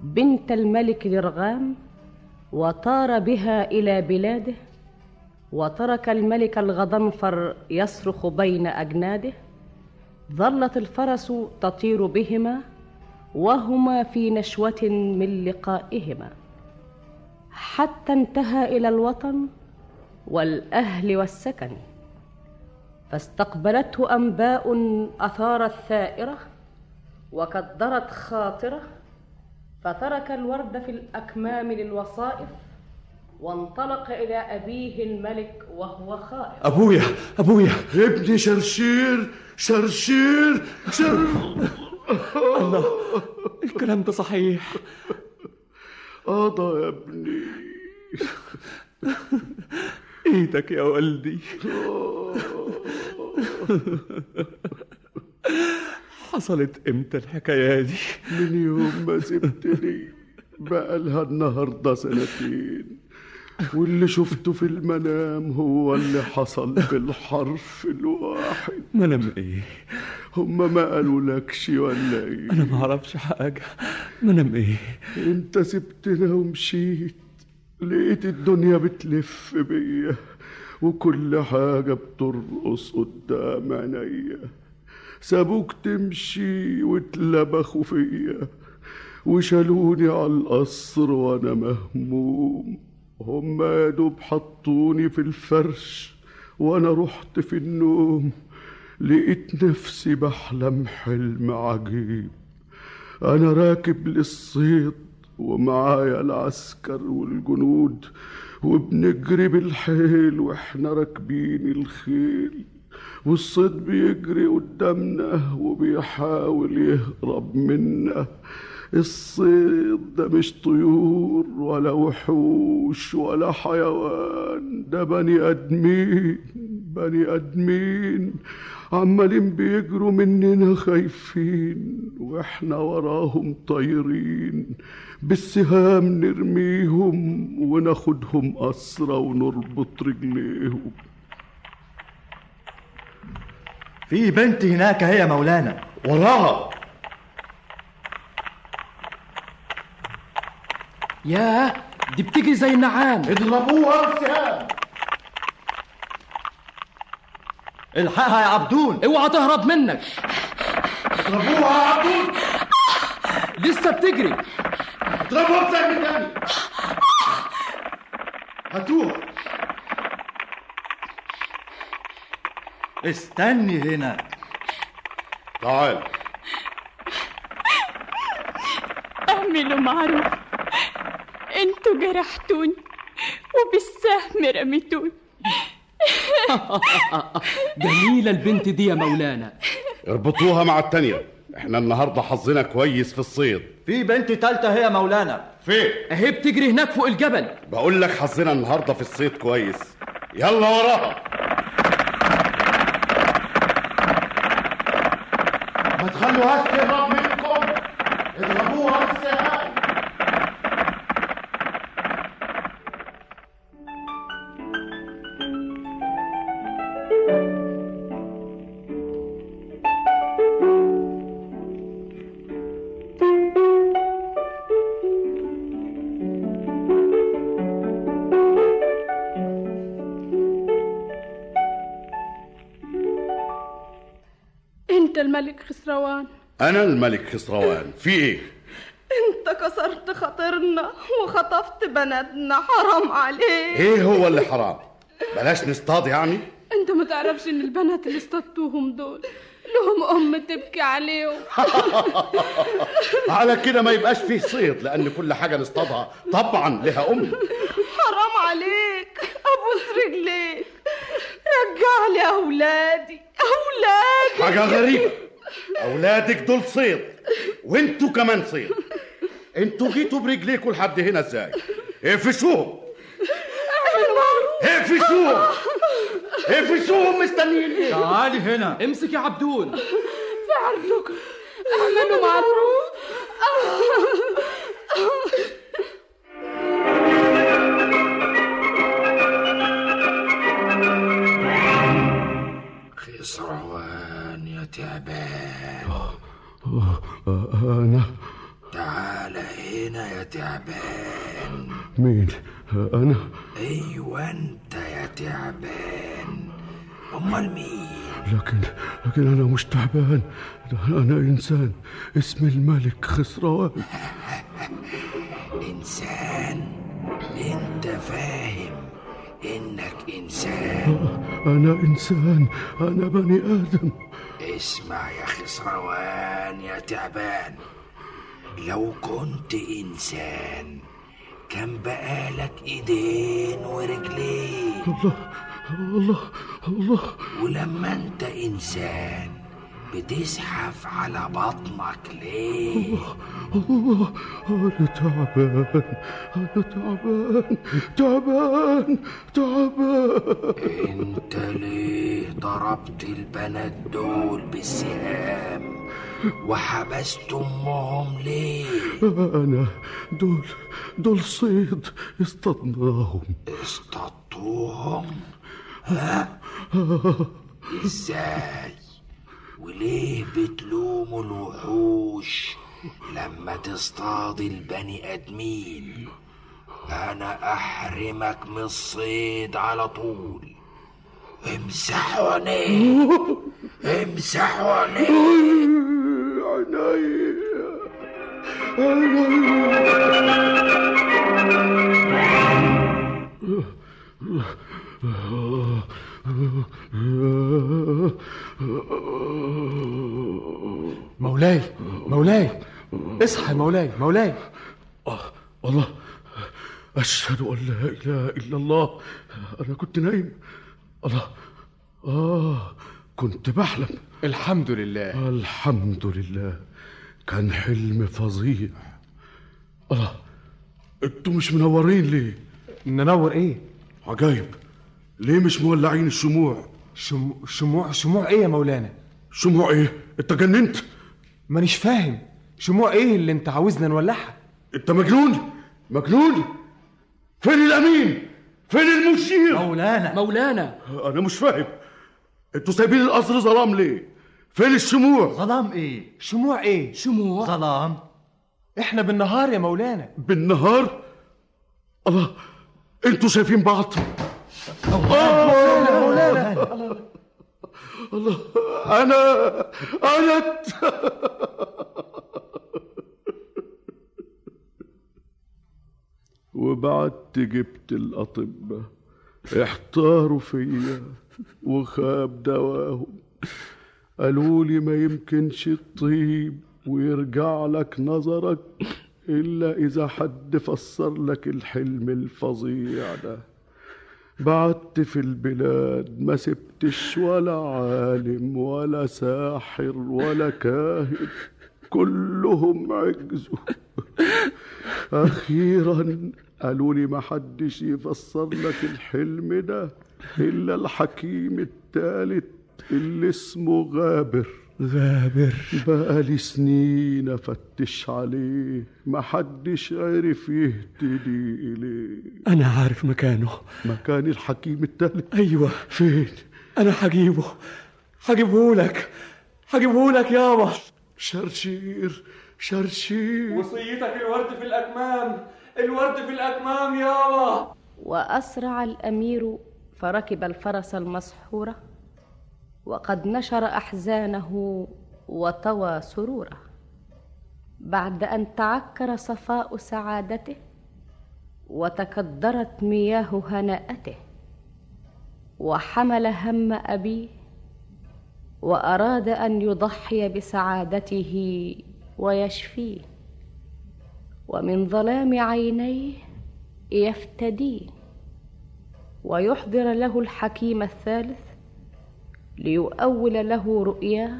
بنت الملك لرغام وطار بها إلى بلاده وترك الملك الغضنفر يصرخ بين أجناده ظلت الفرس تطير بهما وهما في نشوة من لقائهما حتى انتهى إلى الوطن والأهل والسكن فاستقبلته أنباء اثارت ثائره وكدرت خاطرة فترك الورد في الأكمام للوصائف وانطلق إلى أبيه الملك وهو خائف. أبويا أبويا. ابني شرشير شرشير شر الله الكلام ده صحيح. قضى يا ابني. إيدك يا والدي. حصلت إمتى الحكاية دي؟ من يوم ما سبتني. بقى لها النهارده سنتين. واللي شفته في المنام هو اللي حصل بالحرف الواحد. منام إيه؟ هما ما قالوا لكش ولا إيه؟ أنا ما أعرفش حاجة. منام إيه؟ انت سبتنا ومشيت؟ لقيت الدنيا بتلف بيا وكل حاجة بترقص قدام عينيا. سابوك تمشي واتلبخوا فيا وشالوني على القصر وأنا مهموم. هما يا دوب حطوني في الفرش وأنا رحت في النوم. لقيت نفسي بحلم حلم عجيب. أنا راكب للصيد ومعايا العسكر والجنود وبنجري بالحيل وإحنا راكبين الخيل والصيد بيجري قدامنا وبيحاول يهرب منا. الصيد ده مش طيور ولا وحوش ولا حيوان ده بني آدمين بني آدمين. عمالين بيجروا مننا خايفين وإحنا وراهم طايرين. بالسهام نرميهم وناخدهم أسرى ونربط رجليهم. في بنت هناك هي مولانا. وراها. ياه دي بتجري زي النعام. اضربوها بالسهام. الحقها يا عبدون. اوعى تهرب منك. اضربوها يا عبدون. لسه بتجري. اضربوها بسهم تاني. هاتوها. استني هنا. تعال. اعملوا معروف. أنتوا جرحتوني وبالسهم رميتوني. جميلة البنت دي يا مولانا. اربطوها مع التانية. إحنا النهارده حظنا كويس في الصيد. في بنت تالتة هي مولانا. فين اهي بتجري هناك فوق الجبل. بقول لك حظنا النهارده في الصيد كويس. يلا وراها. ما تخلوهاش تهرب منكم. اضربوها بالسهام الملك خسروان. أنا الملك خسروان. في إيه؟ أنت كسرت خاطرنا وخطفت بناتنا. حرام عليك. إيه هو اللي حرام؟ بلاش نصطاد يعني. أنت ما تعرفش إن البنات اللي اصطدتوهم دول لهم أم تبكي عليهم. على كده ما يبقاش فيه صيد لأن كل حاجة نصطادها طبعا لها أم. حرام عليك. أبوس رجليك. رجع لي أولادي. أولادي. حاجة غريبة. أولادك دول صيد وإنتوا كمان صيد. إنتوا جيتوا برجليكوا لحد هنا إزاي؟ اقفشوهم. اقفشوهم. اقفشوهم مستنيين إيه؟ تعالي هنا. امسك يا عبدون. في عرضكم أعملوا معروف. تعبان. أنا تعال هنا يا تعبان. مين؟ أنا. أيوه أنت يا تعبان. أمال مين؟ لكن لكن أنا مش تعبان. أنا إنسان. اسمي الملك خسروان إنسان. أنت فاهم إنك إنسان. أنا إنسان. أنا بني آدم. اسمع يا خسروان يا تعبان. لو كنت إنسان كان بقالك إيدين ورجلين؟ الله الله الله. ولما أنت إنسان بتزحف على بطنك ليه؟ أنا تعبان أنا تعبان تعبان تعبان. أنت ليه ضربت البنات دول بالسهام وحبست أمهم ليه؟ أنا دول دول صيد اصطدناهم. اصطدتوهم ها؟ إزاي؟ وليه بتلوموا الوحوش لما تصطاد البني آدمين؟ أنا أحرمك من الصيد على طول. امسحوا عينيه امسحوا عينيه عيني مولاي مولاي. اصحى يا مولاي. مولاي الله أشهد أن لا إله إلا الله. أنا كنت نايم. الله. آه كنت بحلم. الحمد لله. الحمد لله. كان حلم فظيع. الله أنتوا مش منورين ليه؟ ننور إيه؟ عجايب. ليه مش مولعين الشموع؟ شم... شموع شموع إيه يا مولانا؟ شموع إيه؟ انت جننت مانيش فاهم. شموع إيه اللي انت عاوزنا نولعها؟ انت مجنون. مجنون. فين الامين؟ فين المشير؟ مولانا. مولانا. أنا مش فاهم. أنتوا سايبين القصر ظلام ليه؟ فين الشموع؟ ظلام إيه؟ شموع إيه؟ شموع. ظلام. إحنا بالنهار يا مولانا. بالنهار؟ الله أنتوا شايفين بعض. الله أنا أنا وبعدت جبت الأطباء احتاروا فيا وخاب دواهم. قالوا لي ما يمكنش تطيب ويرجع لك نظرك إلا إذا حد فسر لك الحلم الفظيع ده. بعدت في البلاد ما سبتش ولا عالم ولا ساحر ولا كاهن كلهم عجزوا. أخيرا قالوا لي ما حدش يفسر لك الحلم ده إلا الحكيم التالت اللي اسمه غابر. غابر بقالي سنين أفتش عليه ما حدش عرف يهتدي إليه. أنا عارف مكانه. مكان الحكيم التالت. أيوة. فين؟ أنا هجيبه هجيبه لك هجيبه لك يابا شرشير شرشير. وصيتك الورد في الأكمام. الورد في الأكمام يابا وأسرع الأمير فركب الفرس المسحورة. وقد نشر أحزانه وطوى سروره. بعد أن تعكر صفاء سعادته وتكدرت مياه هناءته وحمل هم أبيه وأراد أن يضحي بسعادته ويشفيه ومن ظلام عينيه يفتديه ويحضر له الحكيم الثالث ليؤول له رؤياه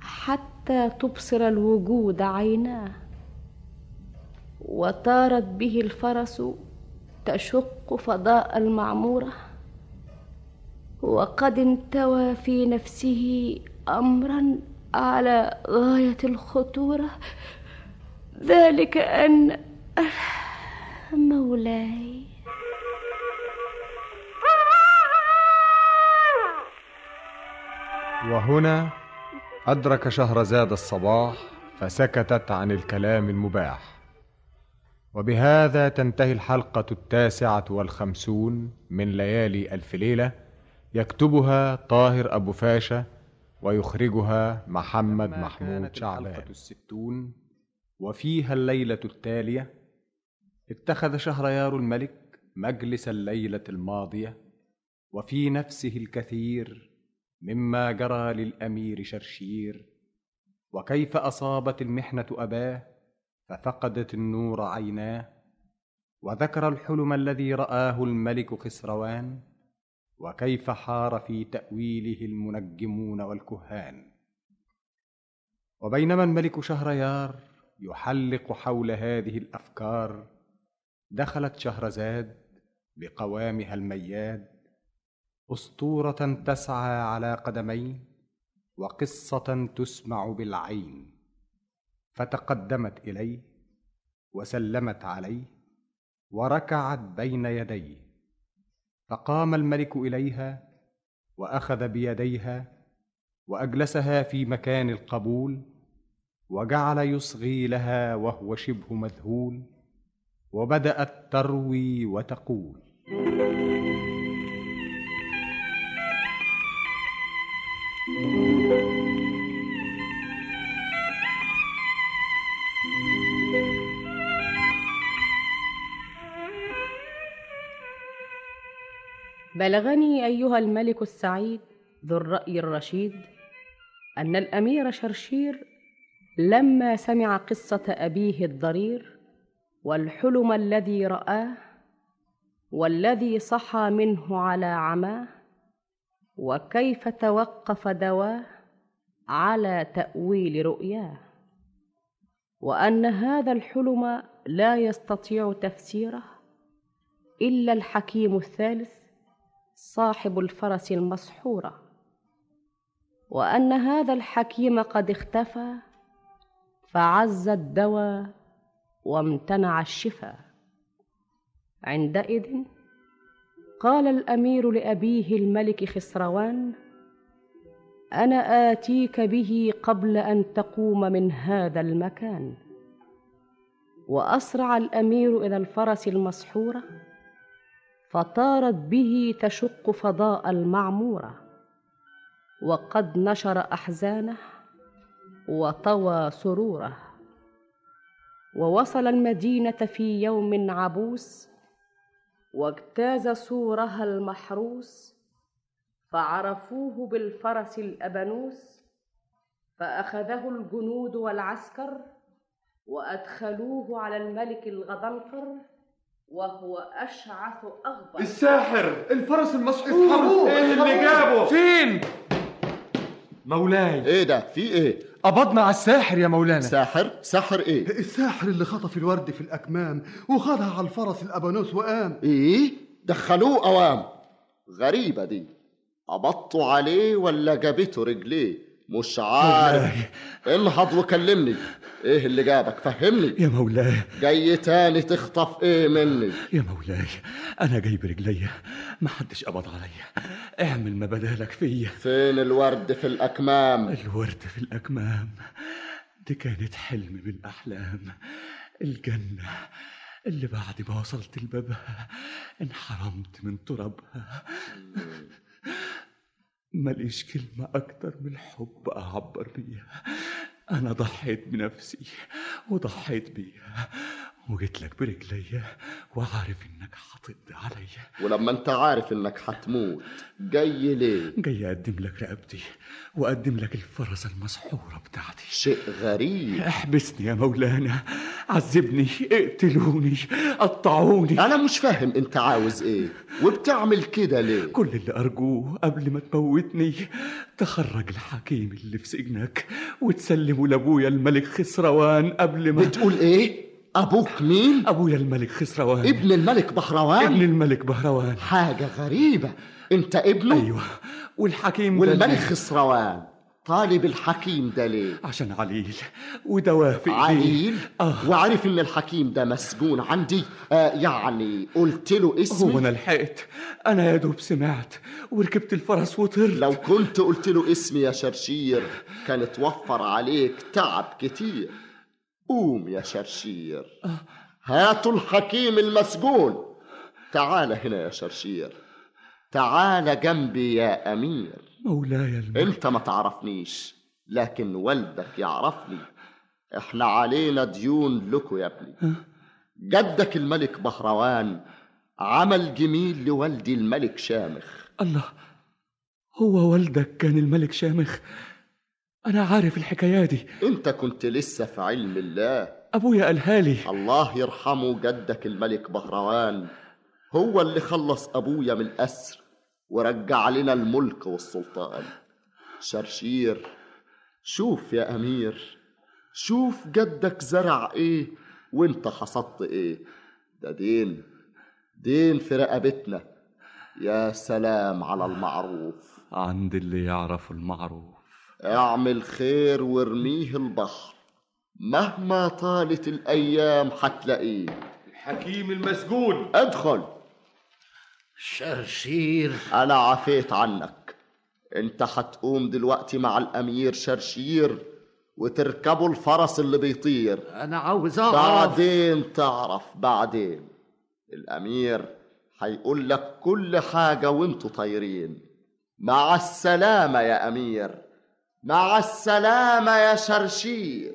حتى تبصر الوجود عيناه وطارت به الفرس تشق فضاء المعمورة. وقد انتوى في نفسه امرا على غاية الخطورة. ذلك ان مولاي. وهنا أدرك شهرزاد الصباح فسكتت عن الكلام المباح. وبهذا تنتهي الحلقة التاسعة والخمسون من ليالي ألف ليلة يكتبها طاهر أبو فاشا ويخرجها محمد محمود شعبان. الستون وفيها الليلة التالية اتخذ شهريار الملك مجلس الليلة الماضية وفي نفسه الكثير مما جرى للأمير شرشير. وكيف أصابت المحنة أباه؟ ففقدت النور عيناه. وذكر الحلم الذي رآه الملك خسروان. وكيف حار في تأويله المنجمون والكهان. وبينما الملك شهريار يحلق حول هذه الأفكار دخلت شهرزاد بقوامها المياد. أسطورة تسعى على قدمين وقصة تسمع بالعين فتقدمت اليه وسلمت عليه وركعت بين يديه فقام الملك إليها وأخذ بيديها وأجلسها في مكان القبول وجعل يصغي لها وهو شبه مذهول وبدأت تروي وتقول. بلغني أيها الملك السعيد ذو الرأي الرشيد أن الأمير شرشير لما سمع قصة أبيه الضرير والحلم الذي رآه والذي صحى منه على عماه وكيف توقف دواه على تأويل رؤياه؟ وأن هذا الحلم لا يستطيع تفسيره إلا الحكيم الثالث صاحب الفرس المسحورة. وأن هذا الحكيم قد اختفى فعز الدواء وامتنع الشفاء. عندئذ قال الأمير لأبيه الملك خسروان أنا آتيك به قبل أن تقوم من هذا المكان. وأسرع الأمير إلى الفرس المسحورة فطارت به تشق فضاء المعمورة. وقد نشر أحزانه وطوى سروره. ووصل المدينة في يوم عبوس واجتاز سورها المحروس فعرفوه بالفرس الابنوس فأخذه الجنود والعسكر وأدخلوه على الملك الغضنفر وهو أشعث أغبر. الساحر! الفرس المسحور إيه اللي. جابه؟ فين؟ مولاي. إيه ده؟ في إيه؟ قبضنا على الساحر يا مولانا. ساحر؟ ساحر إيه؟ الساحر اللي خطف الورد في الأكمام وخدها على الفرس الأبانوس وقام إيه؟ دخلوه أوام. غريبة دي. قبضتوا عليه ولا جابته رجليه؟ مش عارف. انهض وكلمني. إيه اللي جابك؟ فهمني. يا مولاي. جاي تاني تخطف إيه مني؟ يا مولاي أنا جاي برجليا ما حدش قبض عليا اعمل ما بدالك فيا. فين الورد في الأكمام؟ الورد في الأكمام. دي كانت حلم من الأحلام. الجنة اللي بعد ما وصلت لبابها انحرمت من ترابها. ماليش كلمة أكتر من الحب أعبر بيها. أنا ضحيت بنفسي وضحيت بيها. وجيت لك برجليا وعارف إنك هتقضي عليا ولما أنت عارف إنك هتموت جاي ليه؟ جاي أقدم لك رقبتي وأقدم لك الفرس المسحورة بتاعتي. شيء غريب. احبسني يا مولانا عذبني اقتلوني قطعوني. أنا مش فاهم أنت عاوز إيه وبتعمل كده ليه؟ كل اللي أرجوه قبل ما تموتني تخرج الحكيم اللي في سجنك وتسلمه لأبويا الملك خسروان قبل ما بتقول إيه؟ أبوك مين؟ أبويا الملك خسروان. ابن الملك بهروان ابن الملك بهروان حاجة غريبة. أنت ابنه؟ أيوه. والحكيم ده والملك؟ خسروان. طالب الحكيم ده ليه عشان عليل ودوافق عليل؟ آه. وعارف إن الحكيم ده مسجون عندي. آه يعني قلت له اسمي. هو أنا لحقت. أنا يا دوب سمعت وركبت الفرس وطرت. لو كنت قلت له اسمي يا شرشير كان توفر عليك تعب كتير. قوم يا شرشير. هاتوا الحكيم المسجون. تعال هنا يا شرشير. تعال جنبي يا أمير. مولاي الملك أنت ما تعرفنيش لكن والدك يعرفني. إحنا علينا ديون لكو يا ابني. جدك الملك بهروان عمل جميل لوالدي الملك شامخ. الله هو والدك كان الملك شامخ. أنا عارف الحكاية دي. أنت كنت لسه في علم الله. أبويا قالها لي. الله يرحمه جدك الملك بهروان. هو اللي خلص أبويا من الأسر ورجع لنا الملك والسلطان. شرشير شوف يا أمير شوف جدك زرع إيه وإنت حصدت إيه. ده دين دين في رقبتنا. يا سلام على المعروف. عند اللي يعرف المعروف. أعمل خير وارميه البحر. مهما طالت الأيام حتلاقيه. الحكيم المسجون. أدخل. شرشير. أنا عفيت عنك. أنت هتقوم دلوقتي مع الأمير شرشير وتركبوا الفرس اللي بيطير. أنا عاوز أعرف. بعدين تعرف بعدين. الأمير هيقول لك كل حاجة وأنتوا طايرين. مع السلامة يا أمير. مع السلامة يا شرشير.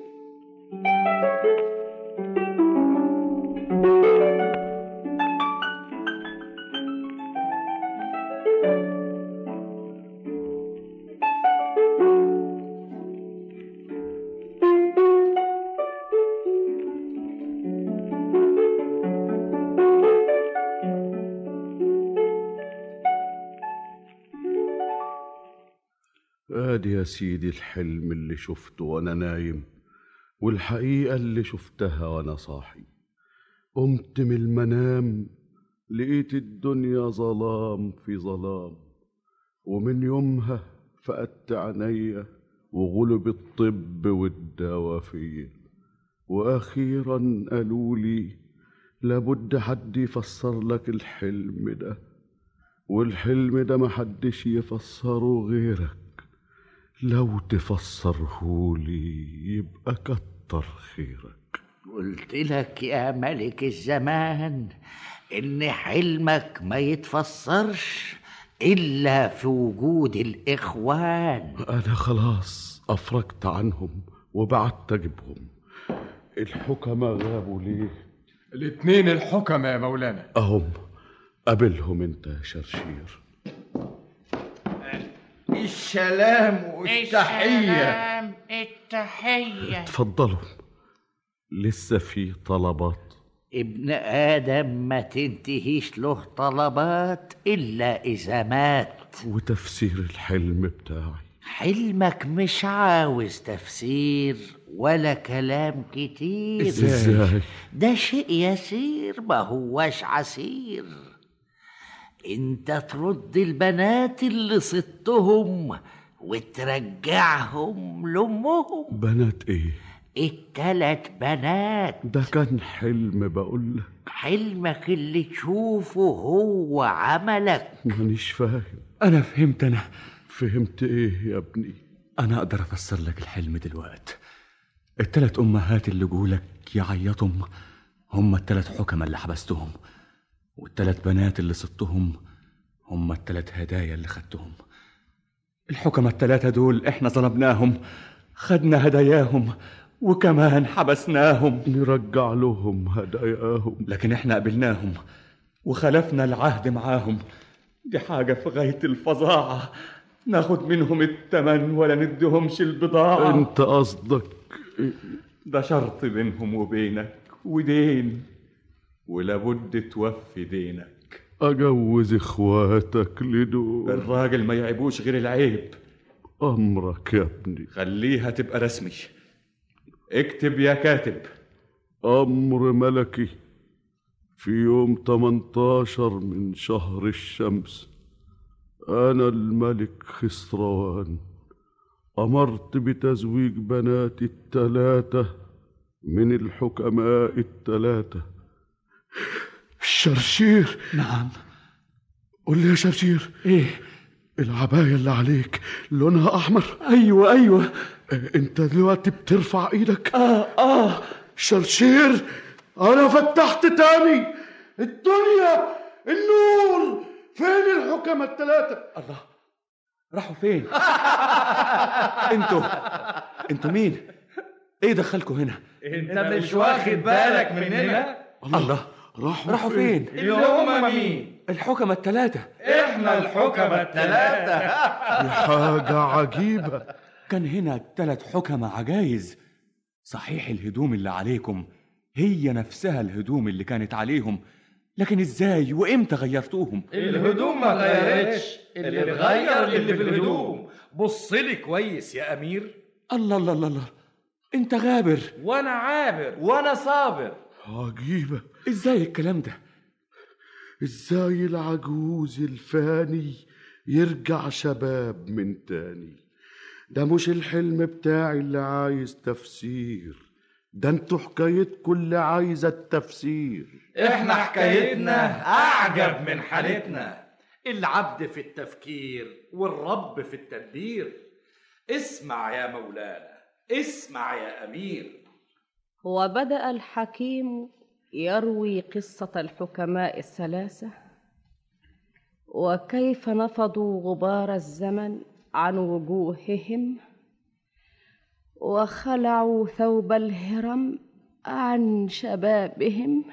يا سيدي الحلم اللي شفته وأنا نايم والحقيقة اللي شفتها وأنا صاحي. قمت من المنام لقيت الدنيا ظلام في ظلام. ومن يومها فقدت عينيا وغلب الطب والدواء فيا. وأخيرا قالوا لي لابد حد يفسر لك الحلم ده. والحلم ده محدش يفسره غيرك. لو تفسره لي يبقى كتر خيرك. قلت لك يا ملك الزمان إن حلمك ما يتفسرش إلا في وجود الإخوان. أنا خلاص أفرجت عنهم وبعدت أجيبهم. الحكماء غابوا ليه؟ الاتنين الحكمة يا مولانا. أهم قابلهم أنت يا شرشير. السلام والتحية. السلام التحية. اتفضلوا لسه في طلبات. ابن آدم ما تنتهيش له طلبات إلا إذا مات. وتفسير الحلم بتاعي. حلمك مش عاوز تفسير ولا كلام كتير. إزاي؟ ده شيء يسير ما هوش عسير. انت ترد البنات اللي صدتهم وترجعهم لأمهم. بنات إيه؟ التلات بنات. ده كان حلم بقول لك. حلمك اللي تشوفه هو عملك. مانيش فاهم. أنا فهمت أنا. فهمت إيه يا ابني؟ أنا أقدر أفسر لك الحلم دلوقتي التلات أمهات اللي جولك يعيطهم هم التلات حكمة اللي حبستهم. والتلات بنات اللي صدتهم هم التلات هدايا اللي خدتهم. الحكمة التلاتة دول إحنا ظلمناهم خدنا هداياهم وكمان حبسناهم. نرجع لهم هداياهم. لكن إحنا قبلناهم وخلفنا العهد معاهم. دي حاجة في غاية الفظاعة. ناخد منهم التمن ولا ندهمش البضاعة. أنت قصدك ده شرط بينهم وبينك ودين. ولابد توفي دينك. أجوز إخواتك لدول الراجل ما يعيبوش غير العيب. أمرك يا ابني. خليها تبقى رسمي. اكتب يا كاتب. أمر ملكي. في يوم 18 من شهر الشمس أنا الملك خسروان أمرت بتزويج بناتي التلاتة من الحكماء التلاتة. شرشير نعم. قول لي يا شرشير. إيه؟ العباية اللي عليك لونها أحمر. أيوة أيوة. أنت دلوقتي بترفع إيدك. آه آه. شرشير أنا فتحت تاني. الدنيا النور. فين الحكمة الثلاثة الله. راحوا فين؟ أنتوا. أنتوا مين؟ إيه دخلكوا هنا؟ أنت مش واخد بالك مننا الله. راحوا راحوا فين؟ اللي هم مين؟ الحكمة الثلاثة إحنا الحكمة الثلاثة دي حاجة عجيبة. كان هنا ثلاث حكمة عجايز. صحيح الهدوم اللي عليكم هي نفسها الهدوم اللي كانت عليهم. لكن إزاي وإمتى غيرتوهم؟ الهدوم ما غيرتش. اللي اتغير اللي في الهدوم. بص لي كويس يا أمير. الله الله الله الله. أنت غابر. وأنا عابر. وأنا صابر. عجيبة. إزاي الكلام ده؟ إزاي العجوز الفاني يرجع شباب من تاني؟ ده مش الحلم بتاعي اللي عايز تفسير. ده أنتوا حكايتكم اللي عايزة التفسير. إحنا حكايتنا أعجب من حالتنا. العبد في التفكير والرب في التدبير. اسمع يا مولانا اسمع يا أمير. وبدأ الحكيم يروي قصة الحكماء الثلاثة؟ وكيف نفضوا غبار الزمن عن وجوههم؟ وخلعوا ثوب الهرم عن شبابهم؟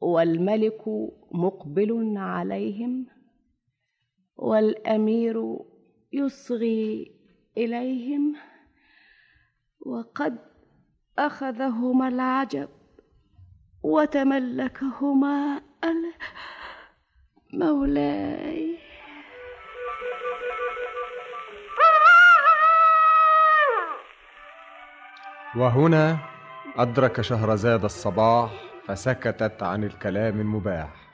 والملك مقبل عليهم؟ والأمير يصغي إليهم؟ وقد أخذهما العجب وتملكهما مولاي وهنا أدرك شهرزاد الصباح فسكتت عن الكلام المباح.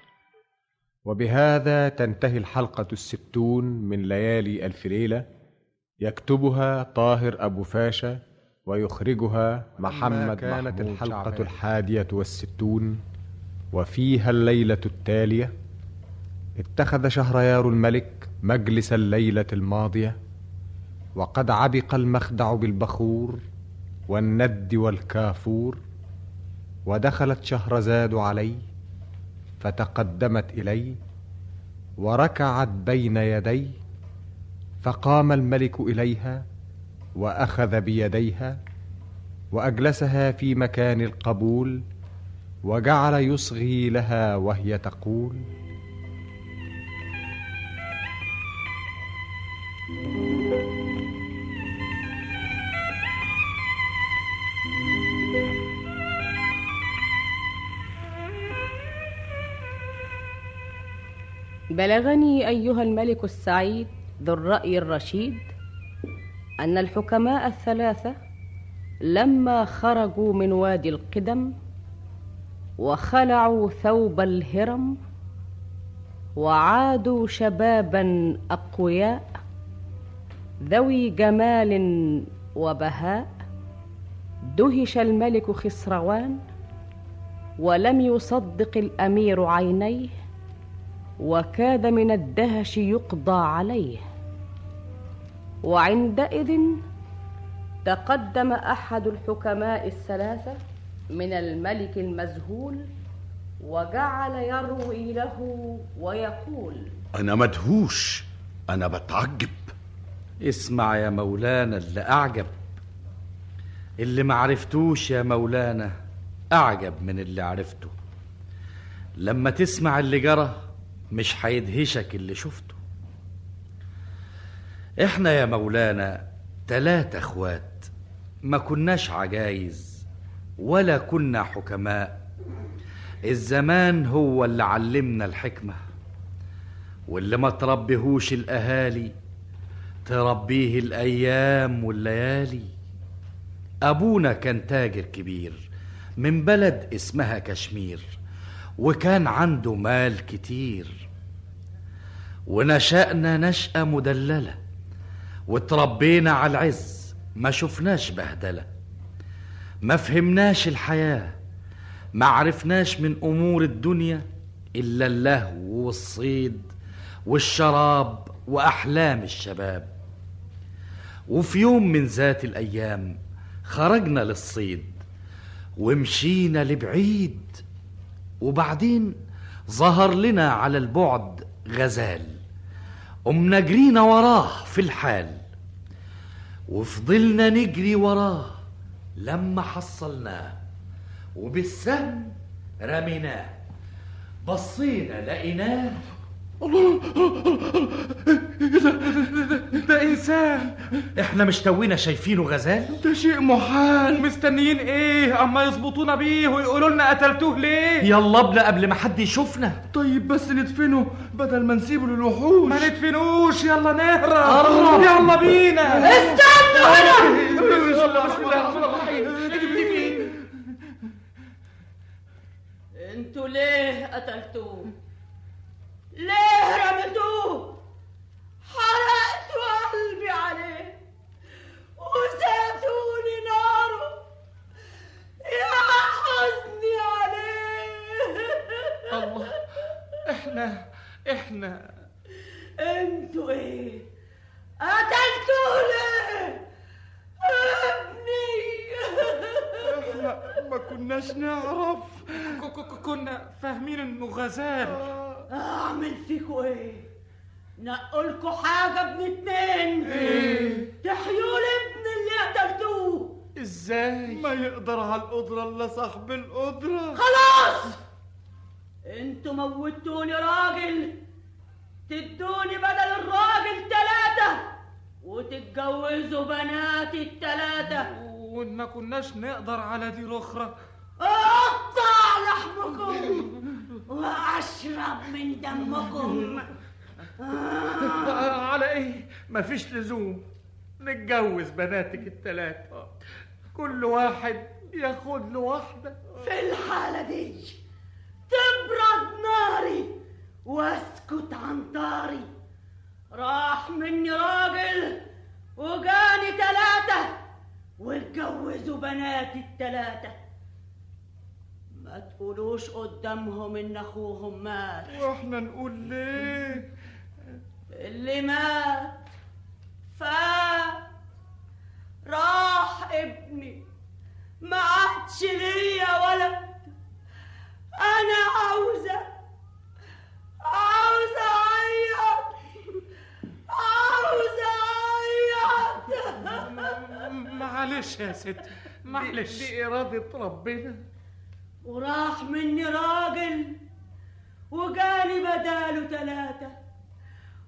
وبهذا تنتهي الحلقة الستون من ليالي ألف ليلة يكتبها طاهر أبو فاشا ويخرجها محمد كانت كانت الحلقة شعبان. الحادية والستون وفيها الليلة التالية اتخذ شهريار الملك مجلس الليلة الماضية وقد عبق المخدع بالبخور والند والكافور ودخلت شهرزاد عليه فتقدمت إليه وركعت بين يديه فقام الملك إليها وأخذ بيديها وأجلسها في مكان القبول وجعل يصغي لها وهي تقول بلغني أيها الملك السعيد ذو الرأي الرشيد أن الحكماء الثلاثة لما خرجوا من وادي القدم وخلعوا ثوب الهرم وعادوا شبابا أقوياء ذوي جمال وبهاء. دهش الملك خسروان ولم يصدق الأمير عينيه وكاد من الدهش يقضى عليه. وعندئذ تقدم أحد الحكماء الثلاثة من الملك المذهول وجعل يروي له ويقول أنا مدهوش أنا بتعجب. اسمع يا مولانا اللي أعجب. اللي معرفتوش يا مولانا أعجب من اللي عرفته. لما تسمع اللي جرى مش هيدهشك اللي شفته. إحنا يا مولانا تلاتة أخوات ما كناش عجايز ولا كنا حكماء. الزمان هو اللي علمنا الحكمة واللي ما تربيهوش الأهالي تربيه الأيام والليالي. أبونا كان تاجر كبير من بلد اسمها كشمير وكان عنده مال كتير. ونشأنا نشأة مدللة وتربينا على العز. ما شفناش بهدلة. ما فهمناش الحياة. ما عرفناش من أمور الدنيا إلا اللهو والصيد والشراب وأحلام الشباب. وفي يوم من ذات الأيام خرجنا للصيد ومشينا لبعيد. وبعدين ظهر لنا على البعد غزال. قمنا جرينا وراه في الحال. وفضلنا نجري وراه لما حصلناه وبالسهم رميناه. بصينا لقيناه. ده إنسان. إحنا مش توينا شايفينه غزال؟ ده شيء محال. مستنيين إيه؟ أما يظبطونا بيه ويقولوا لنا قتلتوه ليه؟ يلا ابنا قبل ما حد يشوفنا. طيب بس ندفنه بدل ما نسيبه للوحوش. ما ندفنوش. يلا نهرب. قرب. يلا بينا. استنوا. هنا يلا بسم الله الرحمن الرحيم أنتوا ليه قتلتوه؟ ليه رميتوه حرقتوا قلبي عليه وزادوني ناره يا حزني عليه الله إحنا إحنا. أنتوا إيه؟ قتلتوه ليه ابني إحنا ما كناش نعرف. كنا فاهمين إنه غزال. أعمل فيكوا إيه؟ نقولكوا حاجة ابن اتنين. إيه؟ تحيوا الابن اللي قتلتوه. إزاي؟ ما يقدر على القدرة إلا صاحب القدرة. خلاص! أنتوا موتوني راجل. تدوني بدل الراجل تلاتة. وتتجوزوا بناتي التلاتة. وإن ما كناش نقدر على دي الأخرى. أقطع لحمكم. وأشرب من دمكم. على إيه مفيش لزوم. نتجوز بناتك التلاتة. كل واحد ياخد له واحدة في الحالة دي تبرد ناري واسكت عن طاري. راح مني راجل وجاني تلاتة واتجوزوا بناتي التلاتة. ما تقولوش قدامهم إن أخوهم مات. وإحنا نقول ليه؟ اللي مات فات راح ابني. ما عادش ليا ولد أنا عاوزة. عاوزة أعيط. عاوزة أعيط. معلش يا ستي معلش. دي إرادة ربنا. وراح مني راجل وجاني بداله تلاتة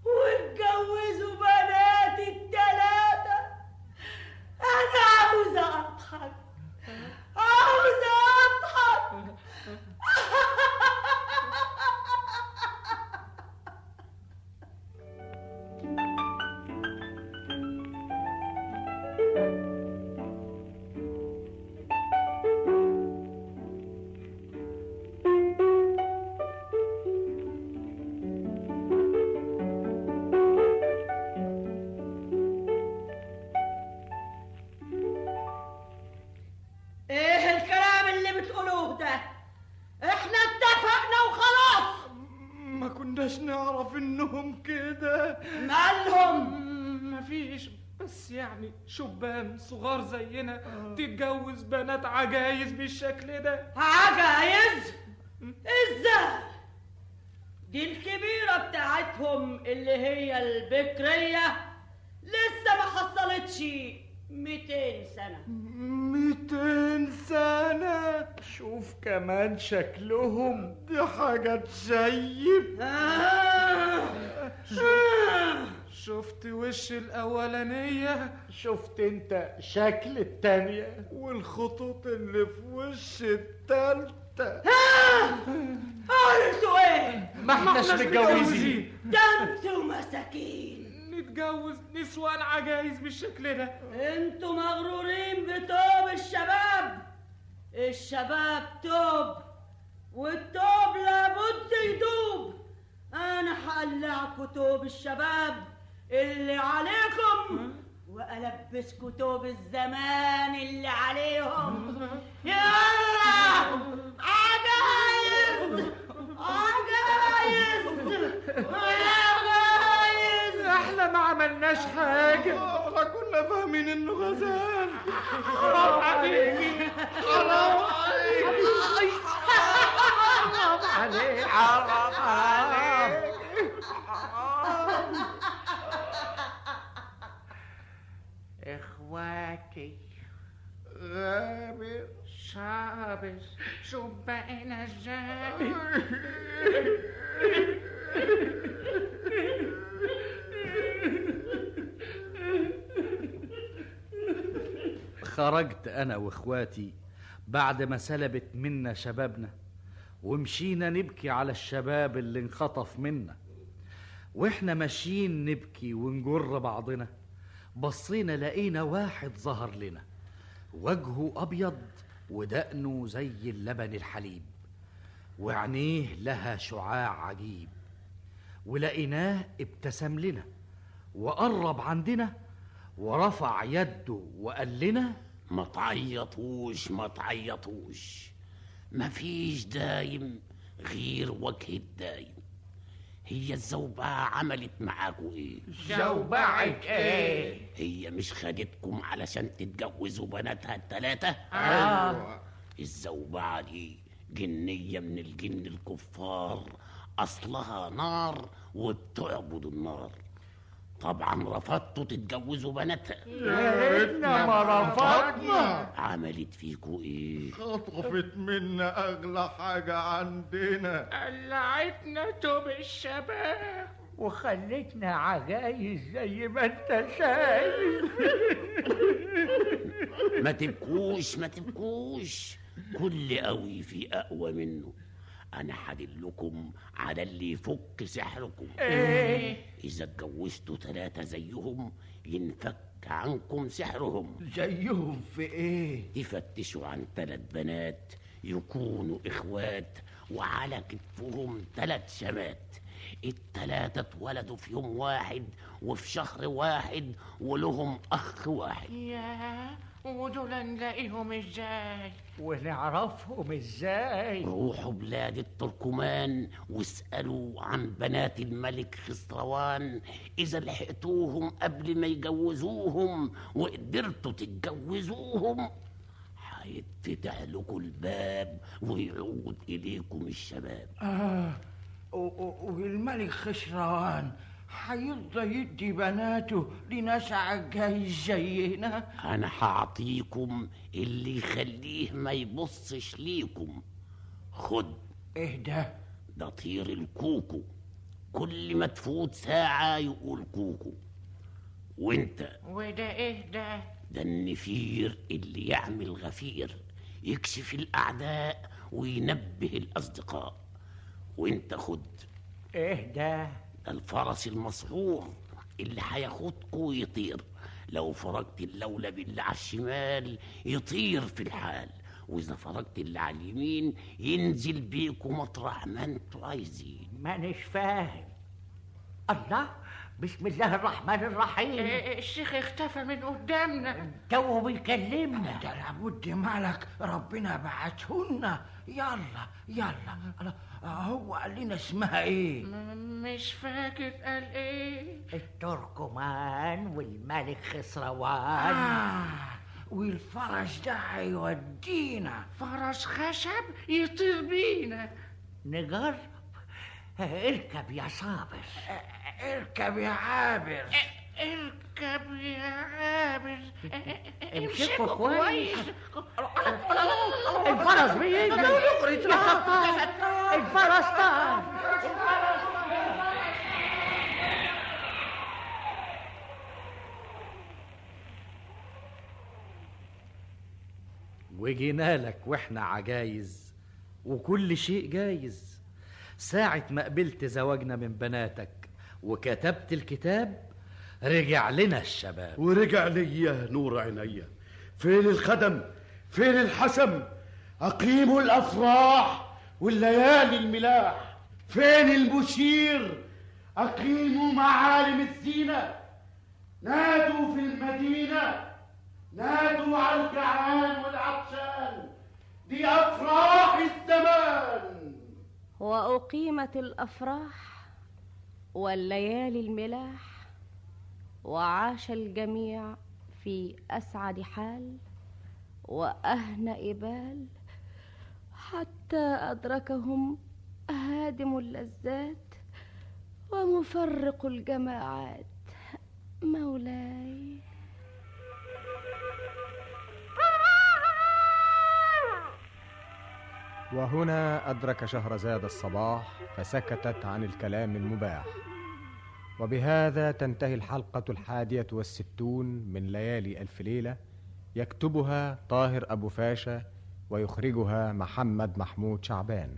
واتجوزوا بناتي التلاتة. أنا عاوزة أضحك. عاوزة أضحك. إنهم كده. مالهم مفيش بس يعني شبان صغار زينا. تتجوز بنات عجايز بالشكل ده. عجايز؟ إزاي؟ دي الكبيرة بتاعتهم اللي هي البكرية. لسه ما حصلتش 200 سنة. ميتين سنة. شوف كمان شكلهم. دي حاجة تشيب. شفت وش الأولانية؟ شفت انت شكل التانية والخطوط اللي في وش التالتة. قلتوا إيه ما احناش متجوزين. ده أنتوا مساكين. نتجوز نسوان عجايز بالشكل ده. أنتوا مغرورين بتوب الشباب. الشباب توب والتوب لابد يدوب أنا هقلعكوا توب الشباب اللي عليكم وألبسكوا توب الزمان اللي عليهم. يلا عجايز عجايز. إحنا ما عملناش حاجة. إحنا كنا فاهمين إنه غزال. حرام عليكي حرام عليكي حرام عليك. حرام عليك. إخواتي. غابر صابر شو بقينا إزاي خرجت أنا وإخواتي بعد ما سلبت منا شبابنا ومشينا نبكي على الشباب اللي انخطف منا. وإحنا ماشيين نبكي ونجر بعضنا بصينا لقينا واحد ظهر لنا وجهه أبيض ودقنه زي اللبن الحليب وعينيه لها شعاع عجيب. ولقيناه ابتسم لنا وقرب عندنا ورفع يده وقال لنا ما تعيطوش ما تعيطوش مفيش دايم غير وجه الدايم هي الزوبعة عملت معاكوا إيه؟ زوبعة إيه؟ هي مش خدتكم علشان تتجوزوا بناتها التلاتة؟ آه. الزوبعة دي جنية من الجن الكفار أصلها نار وبتعبد النار. طبعا رفضتوا تتجوزوا بناتها يا ريتنا ما رفضنا. عملت فيكوا إيه؟ خطفت منا أغلى حاجة عندنا. قلعتنا توب الشباب. وخلتنا عجايز زي ما أنت شايف. ما تبكوش ما تبكوش. كل قوي في أقوى منه. أنا هدلكم على اللي يفك سحركم. إيه؟ إذا اتجوزتوا ثلاثة زيهم ينفك عنكم سحرهم. زيهم في إيه؟ تفتشوا عن ثلاث بنات يكونوا إخوات وعلى كتفهم ثلاث شمات التلاتة اتولدوا في يوم واحد وفي شهر واحد ولهم أخ واحد. يا ودول نلاقيهم إزاي؟ ونعرفهم إزاي؟ روحوا بلاد التركمان واسألوا عن بنات الملك خسروان. إذا لحقتوهم قبل ما يجوزوهم وقدرتوا تتجوزوهم هيتفتح لكم الباب ويعود إليكم الشباب. آه والملك خسروان هيرضى يدي بناته لناس عجايز زينا أنا هعطيكم اللي يخليه ما يبصش ليكم. خد. إيه ده؟ ده طير الكوكو. كل ما تفوت ساعة يقول كوكو. وإنت؟ وده إيه ده؟ ده النفير اللي يعمل غفير يكشف الأعداء وينبه الأصدقاء. وإنت خد. إيه ده؟ الفرس المسحور اللي هياخدكوا ويطير لو فرجت اللولب اللي على الشمال يطير في الحال. وإذا فرجت اللي على اليمين ينزل بيكوا مطرح ما أنتوا عايزين. مانيش فاهم. الله بسم الله الرحمن الرحيم. الشيخ اختفى من قدامنا. تو بيكلمنا. ده لابد مالك ربنا بعتهن. يلا يلا. الله، هو قال لنا اسمها إيه؟ مش فاكر قال إيه؟ التركمان والملك خسروان. آه. والفرس ده هيودينا. فرس خشب يطير بينا. نجرب. اركب يا صابر. اركب يا عابر. اركب يا عابر امسكوا كويس. الفرس بيجري الفرس طار وجينا لك وإحنا عجايز وكل شيء جايز. ساعة ما قبلت زواجنا من بناتك وكتبت الكتاب رجع لنا الشباب. ورجع ليا نور عينيا فين الخدم؟ فين الحسم؟ أقيموا الأفراح والليالي الملاح. فين المشير؟ أقيموا معالم الزينة. نادوا في المدينة. نادوا على الجعان والعطشان. دي أفراح الزمان. وأقيمت الأفراح والليالي الملاح. وعاش الجميع في أسعد حال وأهنأ بال حتى أدركهم هادم اللذات ومفرق الجماعات مولاي. وهنا أدرك شهرزاد الصباح فسكتت عن الكلام المباح. وبهذا تنتهي الحلقة الحادية والستون من ليالي ألف ليلة يكتبها طاهر أبو فاشا ويخرجها محمد محمود شعبان.